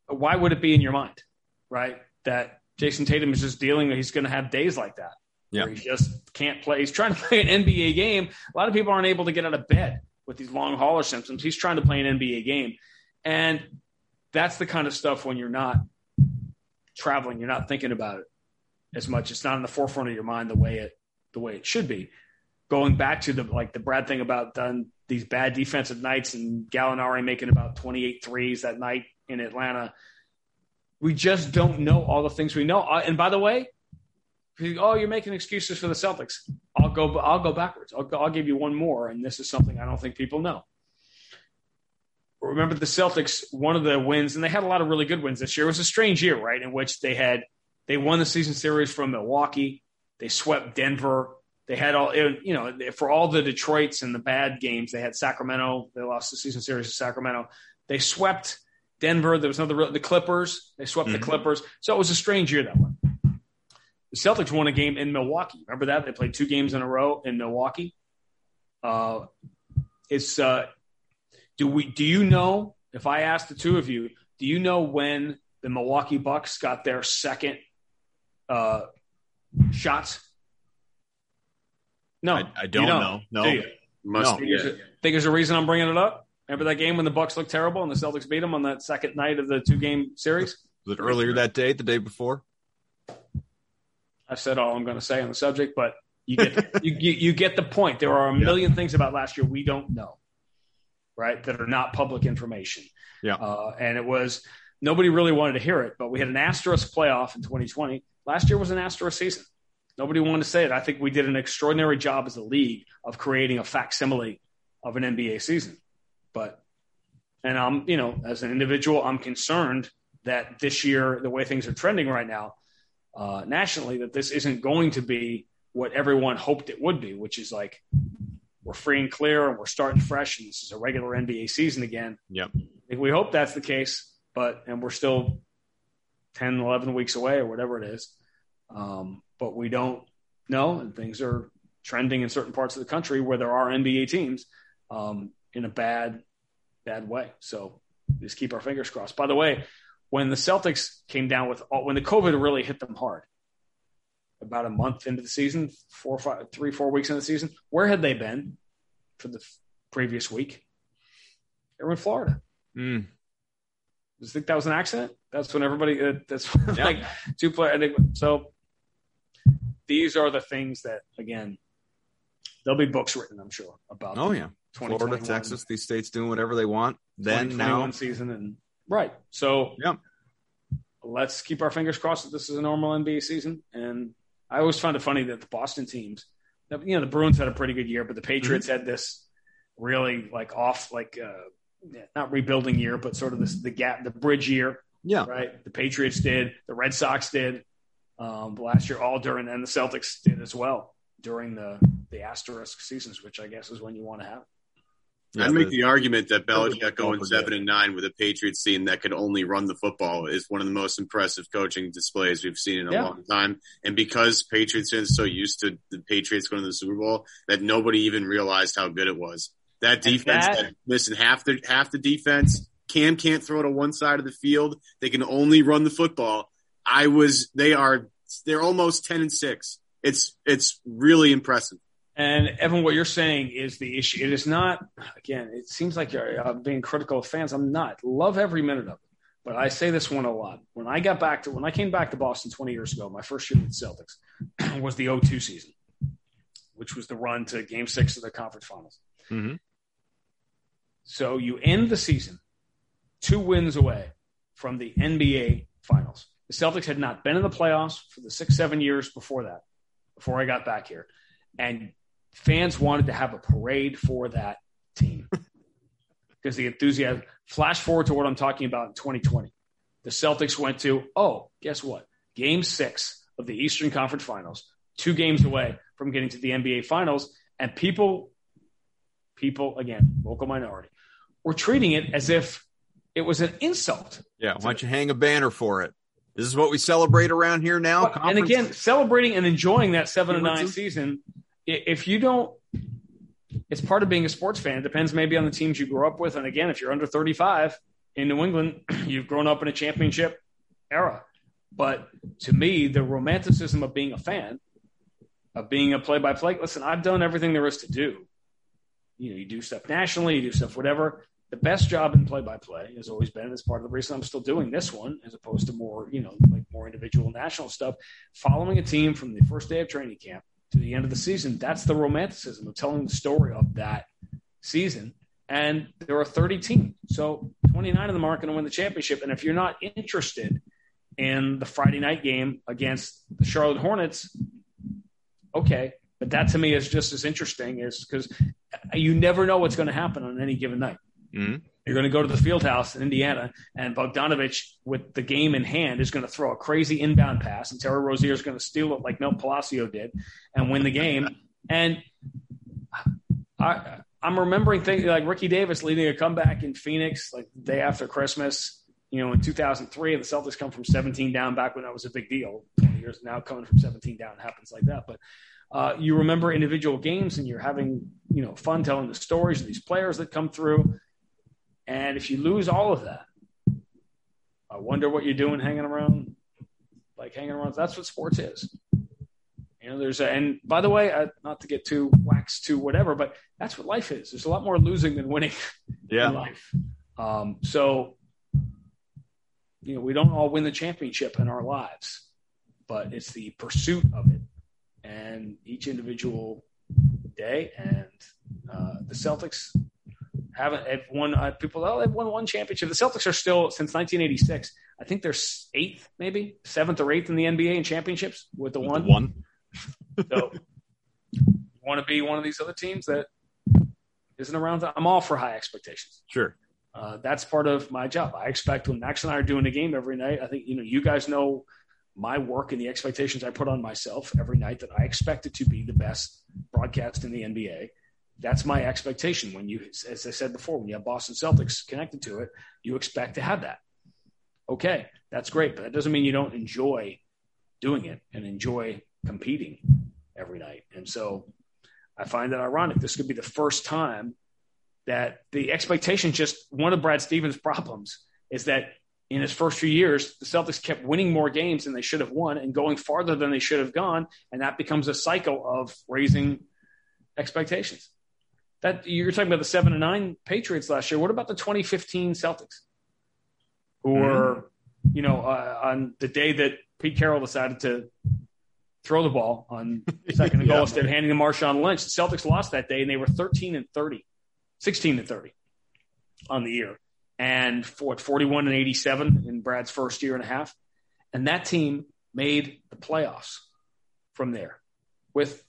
why would it be in your mind, right? That Jayson Tatum is just dealing. With he's going to have days like that. Yeah, he just can't play. He's trying to play an NBA game. A lot of people aren't able to get out of bed with these long hauler symptoms. He's trying to play an NBA game, and that's the kind of stuff when you're not traveling, you're not thinking about it as much. It's not in the forefront of your mind the way it the way it should be. Going back to the like the Brad thing about done these bad defensive nights and Gallinari making about 28 threes that night in Atlanta. We just don't know all the things we know. Uh, and by the way, oh, you're making excuses for the Celtics. I'll go. I'll go backwards. I'll, I'll give you one more, and this is something I don't think people know. Remember the Celtics? One of the wins, and they had a lot of really good wins this year. It was a strange year, right? In which they had they won the season series from Milwaukee. They swept Denver. They had all, you know, for all the Detroits and the bad games, they had Sacramento. They lost the season series to Sacramento. They swept Denver. There was another, the Clippers. They swept mm-hmm. the Clippers. So it was a strange year that one. The Celtics won a game in Milwaukee. Remember that? They played two games in a row in Milwaukee. Uh, it's, uh, do we, do you know, if I ask the two of you, do you know when the Milwaukee Bucks got their second uh, shots no, I, I don't, don't, know. No, Do Must no. Think, there's a, think there's a reason I'm bringing it up. Remember that game when the Bucks looked terrible and the Celtics beat them on that second night of the two game series? Was it earlier that day, the day before? I said all I'm going to say on the subject, but you get you, you, you, get the point. There are a million yeah. things about last year we don't know, right? That are not public information. Yeah, uh, and it was nobody really wanted to hear it, but we had an asterisk playoff in 2020. Last year was an asterisk season. Nobody wanted to say it. I think we did an extraordinary job as a league of creating a facsimile of an NBA season. But And I'm, you know, as an individual, I'm concerned that this year, the way things are trending right now, uh, nationally, that this isn't going to be what everyone hoped it would be, which is like we're free and clear and we're starting fresh and this is a regular NBA season again. Yep. We hope that's the case, but and we're still 10, 11 weeks away or whatever it is. Um, but we don't know, and things are trending in certain parts of the country where there are NBA teams um, in a bad, bad way. So just keep our fingers crossed. By the way, when the Celtics came down with all, when the COVID really hit them hard, about a month into the season, four, five, three, four weeks into the season, where had they been for the previous week? They were in Florida. Mm. You think that was an accident? That's when everybody. Uh, that's yeah. like two players. So these are the things that again, there'll be books written, I'm sure, about. Oh yeah, Florida, Texas, these states doing whatever they want. Then now season and right. So yeah, let's keep our fingers crossed that this is a normal NBA season. And I always find it funny that the Boston teams, you know, the Bruins had a pretty good year, but the Patriots mm-hmm. had this really like off, like uh, not rebuilding year, but sort of this the gap, the bridge year. Yeah. Right. The Patriots did. The Red Sox did um, last year, all during, and the Celtics did as well during the the asterisk seasons, which I guess is when you want to have. Yeah, I'd make the, the argument that Belichick going seven and nine with a Patriots team that could only run the football is one of the most impressive coaching displays we've seen in a yeah. long time. And because Patriots fans so used to the Patriots going to the Super Bowl that nobody even realized how good it was. That defense, that, that, listen, half the half the defense, Cam can't throw to one side of the field. They can only run the football. I was, they are, they're almost ten and six. It's it's really impressive. And Evan, what you're saying is the issue. It is not. Again, it seems like you're uh, being critical of fans. I'm not. Love every minute of it. But I say this one a lot. When I got back to when I came back to Boston 20 years ago, my first year with the Celtics was the 0-2 season, which was the run to Game Six of the conference finals. Mm-hmm. So you end the season two wins away from the NBA Finals. The Celtics had not been in the playoffs for the six, seven years before that, before I got back here. And fans wanted to have a parade for that team because the enthusiasm. Flash forward to what I'm talking about in 2020. The Celtics went to, oh, guess what? Game six of the Eastern Conference Finals, two games away from getting to the NBA Finals. And people, people, again, local minority, were treating it as if it was an insult. Yeah. Why don't you hang a banner for it? This is what we celebrate around here now. and again, celebrating and enjoying that seven and nine season. If you don't, it's part of being a sports fan. It depends maybe on the teams you grew up with. And again, if you're under 35 in New England, you've grown up in a championship era. But to me, the romanticism of being a fan, of being a play by play, listen, I've done everything there is to do. You know, you do stuff nationally, you do stuff whatever the best job in play by play has always been, as part of the reason I'm still doing this one, as opposed to more, you know, like more individual national stuff, following a team from the first day of training camp to the end of the season. That's the romanticism of telling the story of that season. And there are 30 teams. So 29 of them aren't going to win the championship. And if you're not interested in the Friday night game against the Charlotte Hornets, okay. But that to me is just as interesting is because you never know what's going to happen on any given night. Mm-hmm. You're going to go to the field house in Indiana, and Bogdanovich, with the game in hand, is going to throw a crazy inbound pass, and Terry Rozier is going to steal it like Mel Palacio did and win the game. And I, I'm remembering things like Ricky Davis leading a comeback in Phoenix, like the day after Christmas. You know, in 2003, the Celtics come from 17 down back when that was a big deal. 20 years now, coming from 17 down happens like that. But uh, you remember individual games, and you're having you know fun telling the stories of these players that come through. And if you lose all of that, I wonder what you're doing hanging around, like hanging around. That's what sports is. You know, there's a, and by the way, uh, not to get too waxed to whatever, but that's what life is. There's a lot more losing than winning yeah. in life. Um, so, you know, we don't all win the championship in our lives, but it's the pursuit of it and each individual day. And uh, the Celtics haven't have won. Uh, people, oh, they've won one championship. The Celtics are still since 1986. I think they're eighth, maybe seventh or eighth in the NBA in championships with the with one. The one. so, you want to be one of these other teams that isn't around. I'm all for high expectations. Sure. Uh, that's part of my job. I expect when Max and I are doing a game every night, I think, you know, you guys know my work and the expectations I put on myself every night that I expect it to be the best broadcast in the NBA. That's my expectation. When you, as I said before, when you have Boston Celtics connected to it, you expect to have that. Okay, that's great, but that doesn't mean you don't enjoy doing it and enjoy competing every night. And so I find that ironic. This could be the first time that the expectation just one of Brad Stevens' problems is that in his first few years, the Celtics kept winning more games than they should have won and going farther than they should have gone. And that becomes a cycle of raising expectations. That you're talking about the seven and nine Patriots last year. What about the 2015 Celtics, who mm-hmm. were, you know, uh, on the day that Pete Carroll decided to throw the ball on second and goal instead of handing to Marshawn Lynch. The Celtics lost that day, and they were 13 and 30, 16 and 30 on the year and for 41 and 87 in Brad's first year and a half. And that team made the playoffs from there with,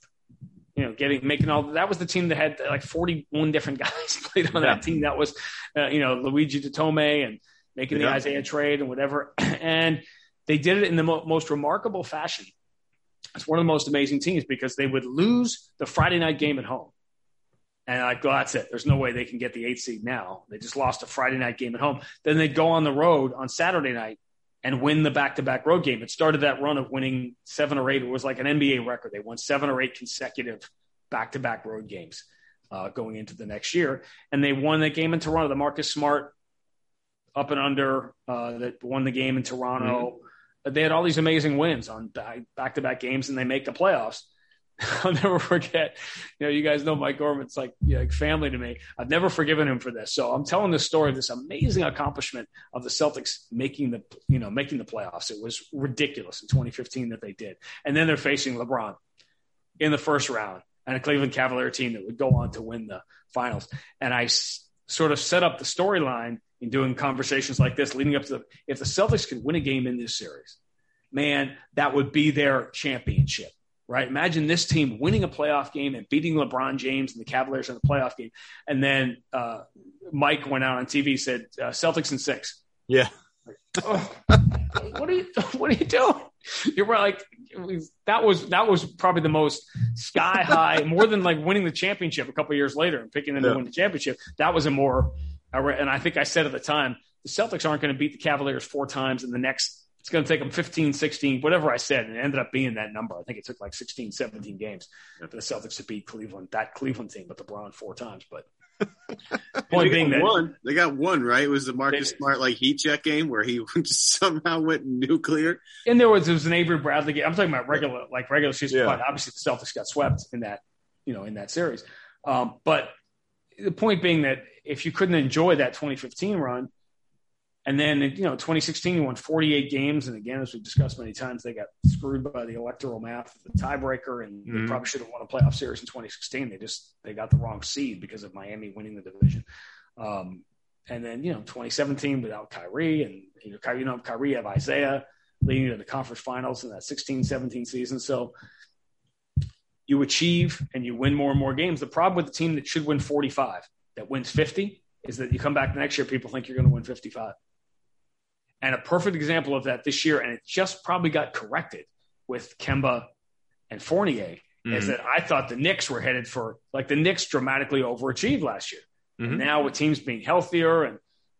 you know, getting, making all that was the team that had like 41 different guys played on yeah. that team. That was, uh, you know, Luigi Datome and making yeah. the Isaiah trade and whatever. And they did it in the mo- most remarkable fashion. It's one of the most amazing teams because they would lose the Friday night game at home and I go, that's it. There's no way they can get the eight seed now. They just lost a Friday night game at home. Then they'd go on the road on Saturday night and win the back to back road game. It started that run of winning seven or eight. It was like an NBA record. They won seven or eight consecutive back to back road games uh, going into the next year. And they won that game in Toronto. The Marcus Smart up and under uh, that won the game in Toronto. Mm-hmm. They had all these amazing wins on back to back games and they make the playoffs. I'll never forget. You know, you guys know Mike Gorman's like, you know, like family to me. I've never forgiven him for this. So I'm telling this story of this amazing accomplishment of the Celtics making the, you know, making the playoffs. It was ridiculous in 2015 that they did. And then they're facing LeBron in the first round and a Cleveland Cavalier team that would go on to win the finals. And I s- sort of set up the storyline in doing conversations like this leading up to the, if the Celtics could win a game in this series, man, that would be their championship right? Imagine this team winning a playoff game and beating LeBron James and the Cavaliers in the playoff game. And then uh, Mike went out on TV said uh, Celtics in six. Yeah. oh, what are you What are you doing? You're like that was that was probably the most sky high, more than like winning the championship a couple years later and picking them yeah. to win the championship. That was a more, and I think I said at the time, the Celtics aren't going to beat the Cavaliers four times in the next it's going to take them 15, 16, whatever I said. And it ended up being that number. I think it took like 16, 17 games for the Celtics to beat Cleveland, that Cleveland team with LeBron four times. But point being that one, they got one, right? It was the Marcus they, Smart like heat check game where he somehow went nuclear. And there was, there was an Avery Bradley game. I'm talking about regular, like regular season yeah. Obviously the Celtics got swept in that, you know, in that series. Um, but the point being that if you couldn't enjoy that 2015 run, and then, you know, 2016, won 48 games. And again, as we've discussed many times, they got screwed by the electoral math, the tiebreaker, and mm-hmm. they probably should have won a playoff series in 2016. They just, they got the wrong seed because of Miami winning the division. Um, and then, you know, 2017 without Kyrie and, you know, Kyrie, you know, Kyrie have Isaiah leading to the conference finals in that 16, 17 season. So you achieve and you win more and more games. The problem with the team that should win 45, that wins 50, is that you come back the next year, people think you're going to win 55. And a perfect example of that this year, and it just probably got corrected with Kemba and Fournier, mm-hmm. is that I thought the Knicks were headed for like the Knicks dramatically overachieved last year. Mm-hmm. Now with teams being healthier and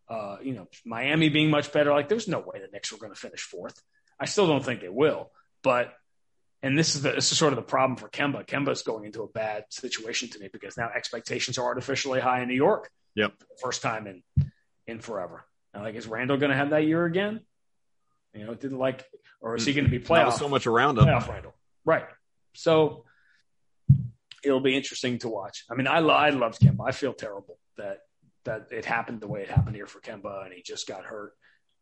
uh, you know Miami being much better, like there's no way the Knicks were going to finish fourth. I still don't think they will, but and this is the this is sort of the problem for Kemba. Kemba's going into a bad situation to me because now expectations are artificially high in New York. Yep, first time in in forever. Like, is Randle going to have that year again? You know, didn't like, or is he going to be playoff? Not so much around him. Playoff Randle, right? So it'll be interesting to watch. I mean, I I loved Kemba. I feel terrible that that it happened the way it happened here for Kemba, and he just got hurt.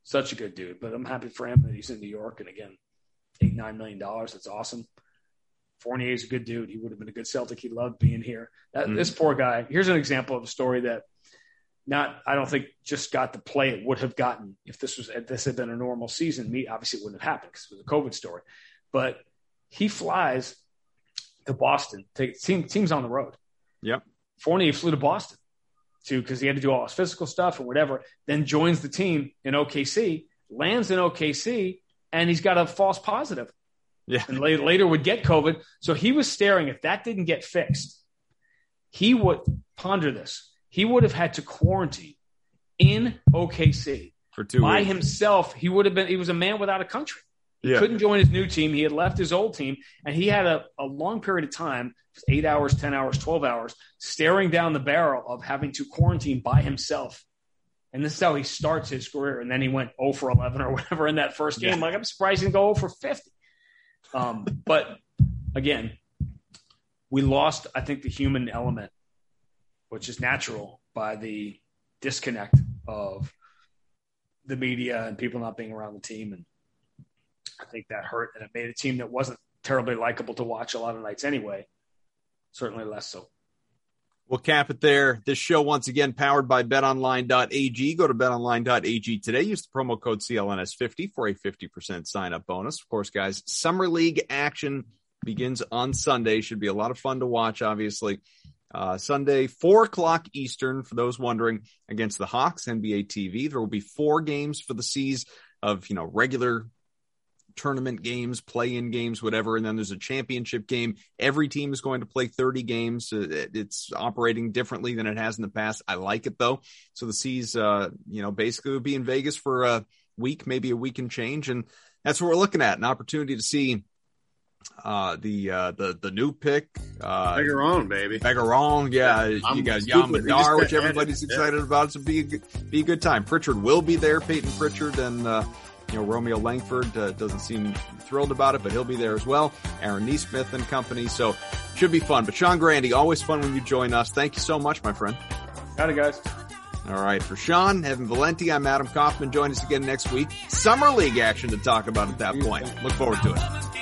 Such a good dude, but I'm happy for him that he's in New York. And again, eight nine million dollars. That's awesome. Fournier is a good dude. He would have been a good Celtic. He loved being here. That, mm. This poor guy. Here's an example of a story that not I don't think just got the play it would have gotten if this was if this had been a normal season. Me obviously it wouldn't have happened because it was a COVID story. But he flies to Boston. Take team, teams on the road. Yep. Fournier flew to Boston to because he had to do all his physical stuff and whatever. Then joins the team in OKC, lands in OKC, and he's got a false positive. Yeah, and later, later would get COVID. So he was staring. If that didn't get fixed, he would ponder this. He would have had to quarantine in OKC for two by weeks. himself. He would have been. He was a man without a country. He Yeah. couldn't join his new team. He had left his old team, and he had a, a long period of time eight hours, 10 hours, 12 hours staring down the barrel of having to quarantine by himself. And this is how he starts his career. And then he went 0 for 11 or whatever in that first game. Yeah. Like, I'm surprised he didn't go 0 for 50. Um, but again, we lost, I think, the human element, which is natural by the disconnect of the media and people not being around the team. And I think that hurt. And it made a team that wasn't terribly likable to watch a lot of nights anyway. Certainly less so. We'll cap it there. This show, once again, powered by betonline.ag. Go to betonline.ag today. Use the promo code CLNS50 for a 50% sign up bonus. Of course, guys, Summer League action begins on Sunday. Should be a lot of fun to watch, obviously. Uh, Sunday, 4 o'clock Eastern, for those wondering, against the Hawks, NBA TV. There will be four games for the C's of, you know, regular tournament games, play in games, whatever. And then there's a championship game. Every team is going to play 30 games. Uh, It's operating differently than it has in the past. I like it though. So the C's, uh, you know, basically would be in Vegas for a week, maybe a week and change. And that's what we're looking at an opportunity to see uh the uh the the new pick uh Bigger on, baby. Begarin, yeah, I'm you got stupid. We just Yamadar, which everybody's excited about. So be a, good- be a good time. Pritchard will be there. Payton Pritchard and uh, you know Romeo Langford uh, doesn't seem thrilled about it, but he'll be there as well. Aaron Nesmith and company, so should be fun. But Sean Grande, always fun when you join us. Thank you so much, my friend. Got it, guys. All right, for Sean, Evan Valenti, I'm Adam Kaufman. Join us again next week. Summer League action to talk about at that point. Look forward to it.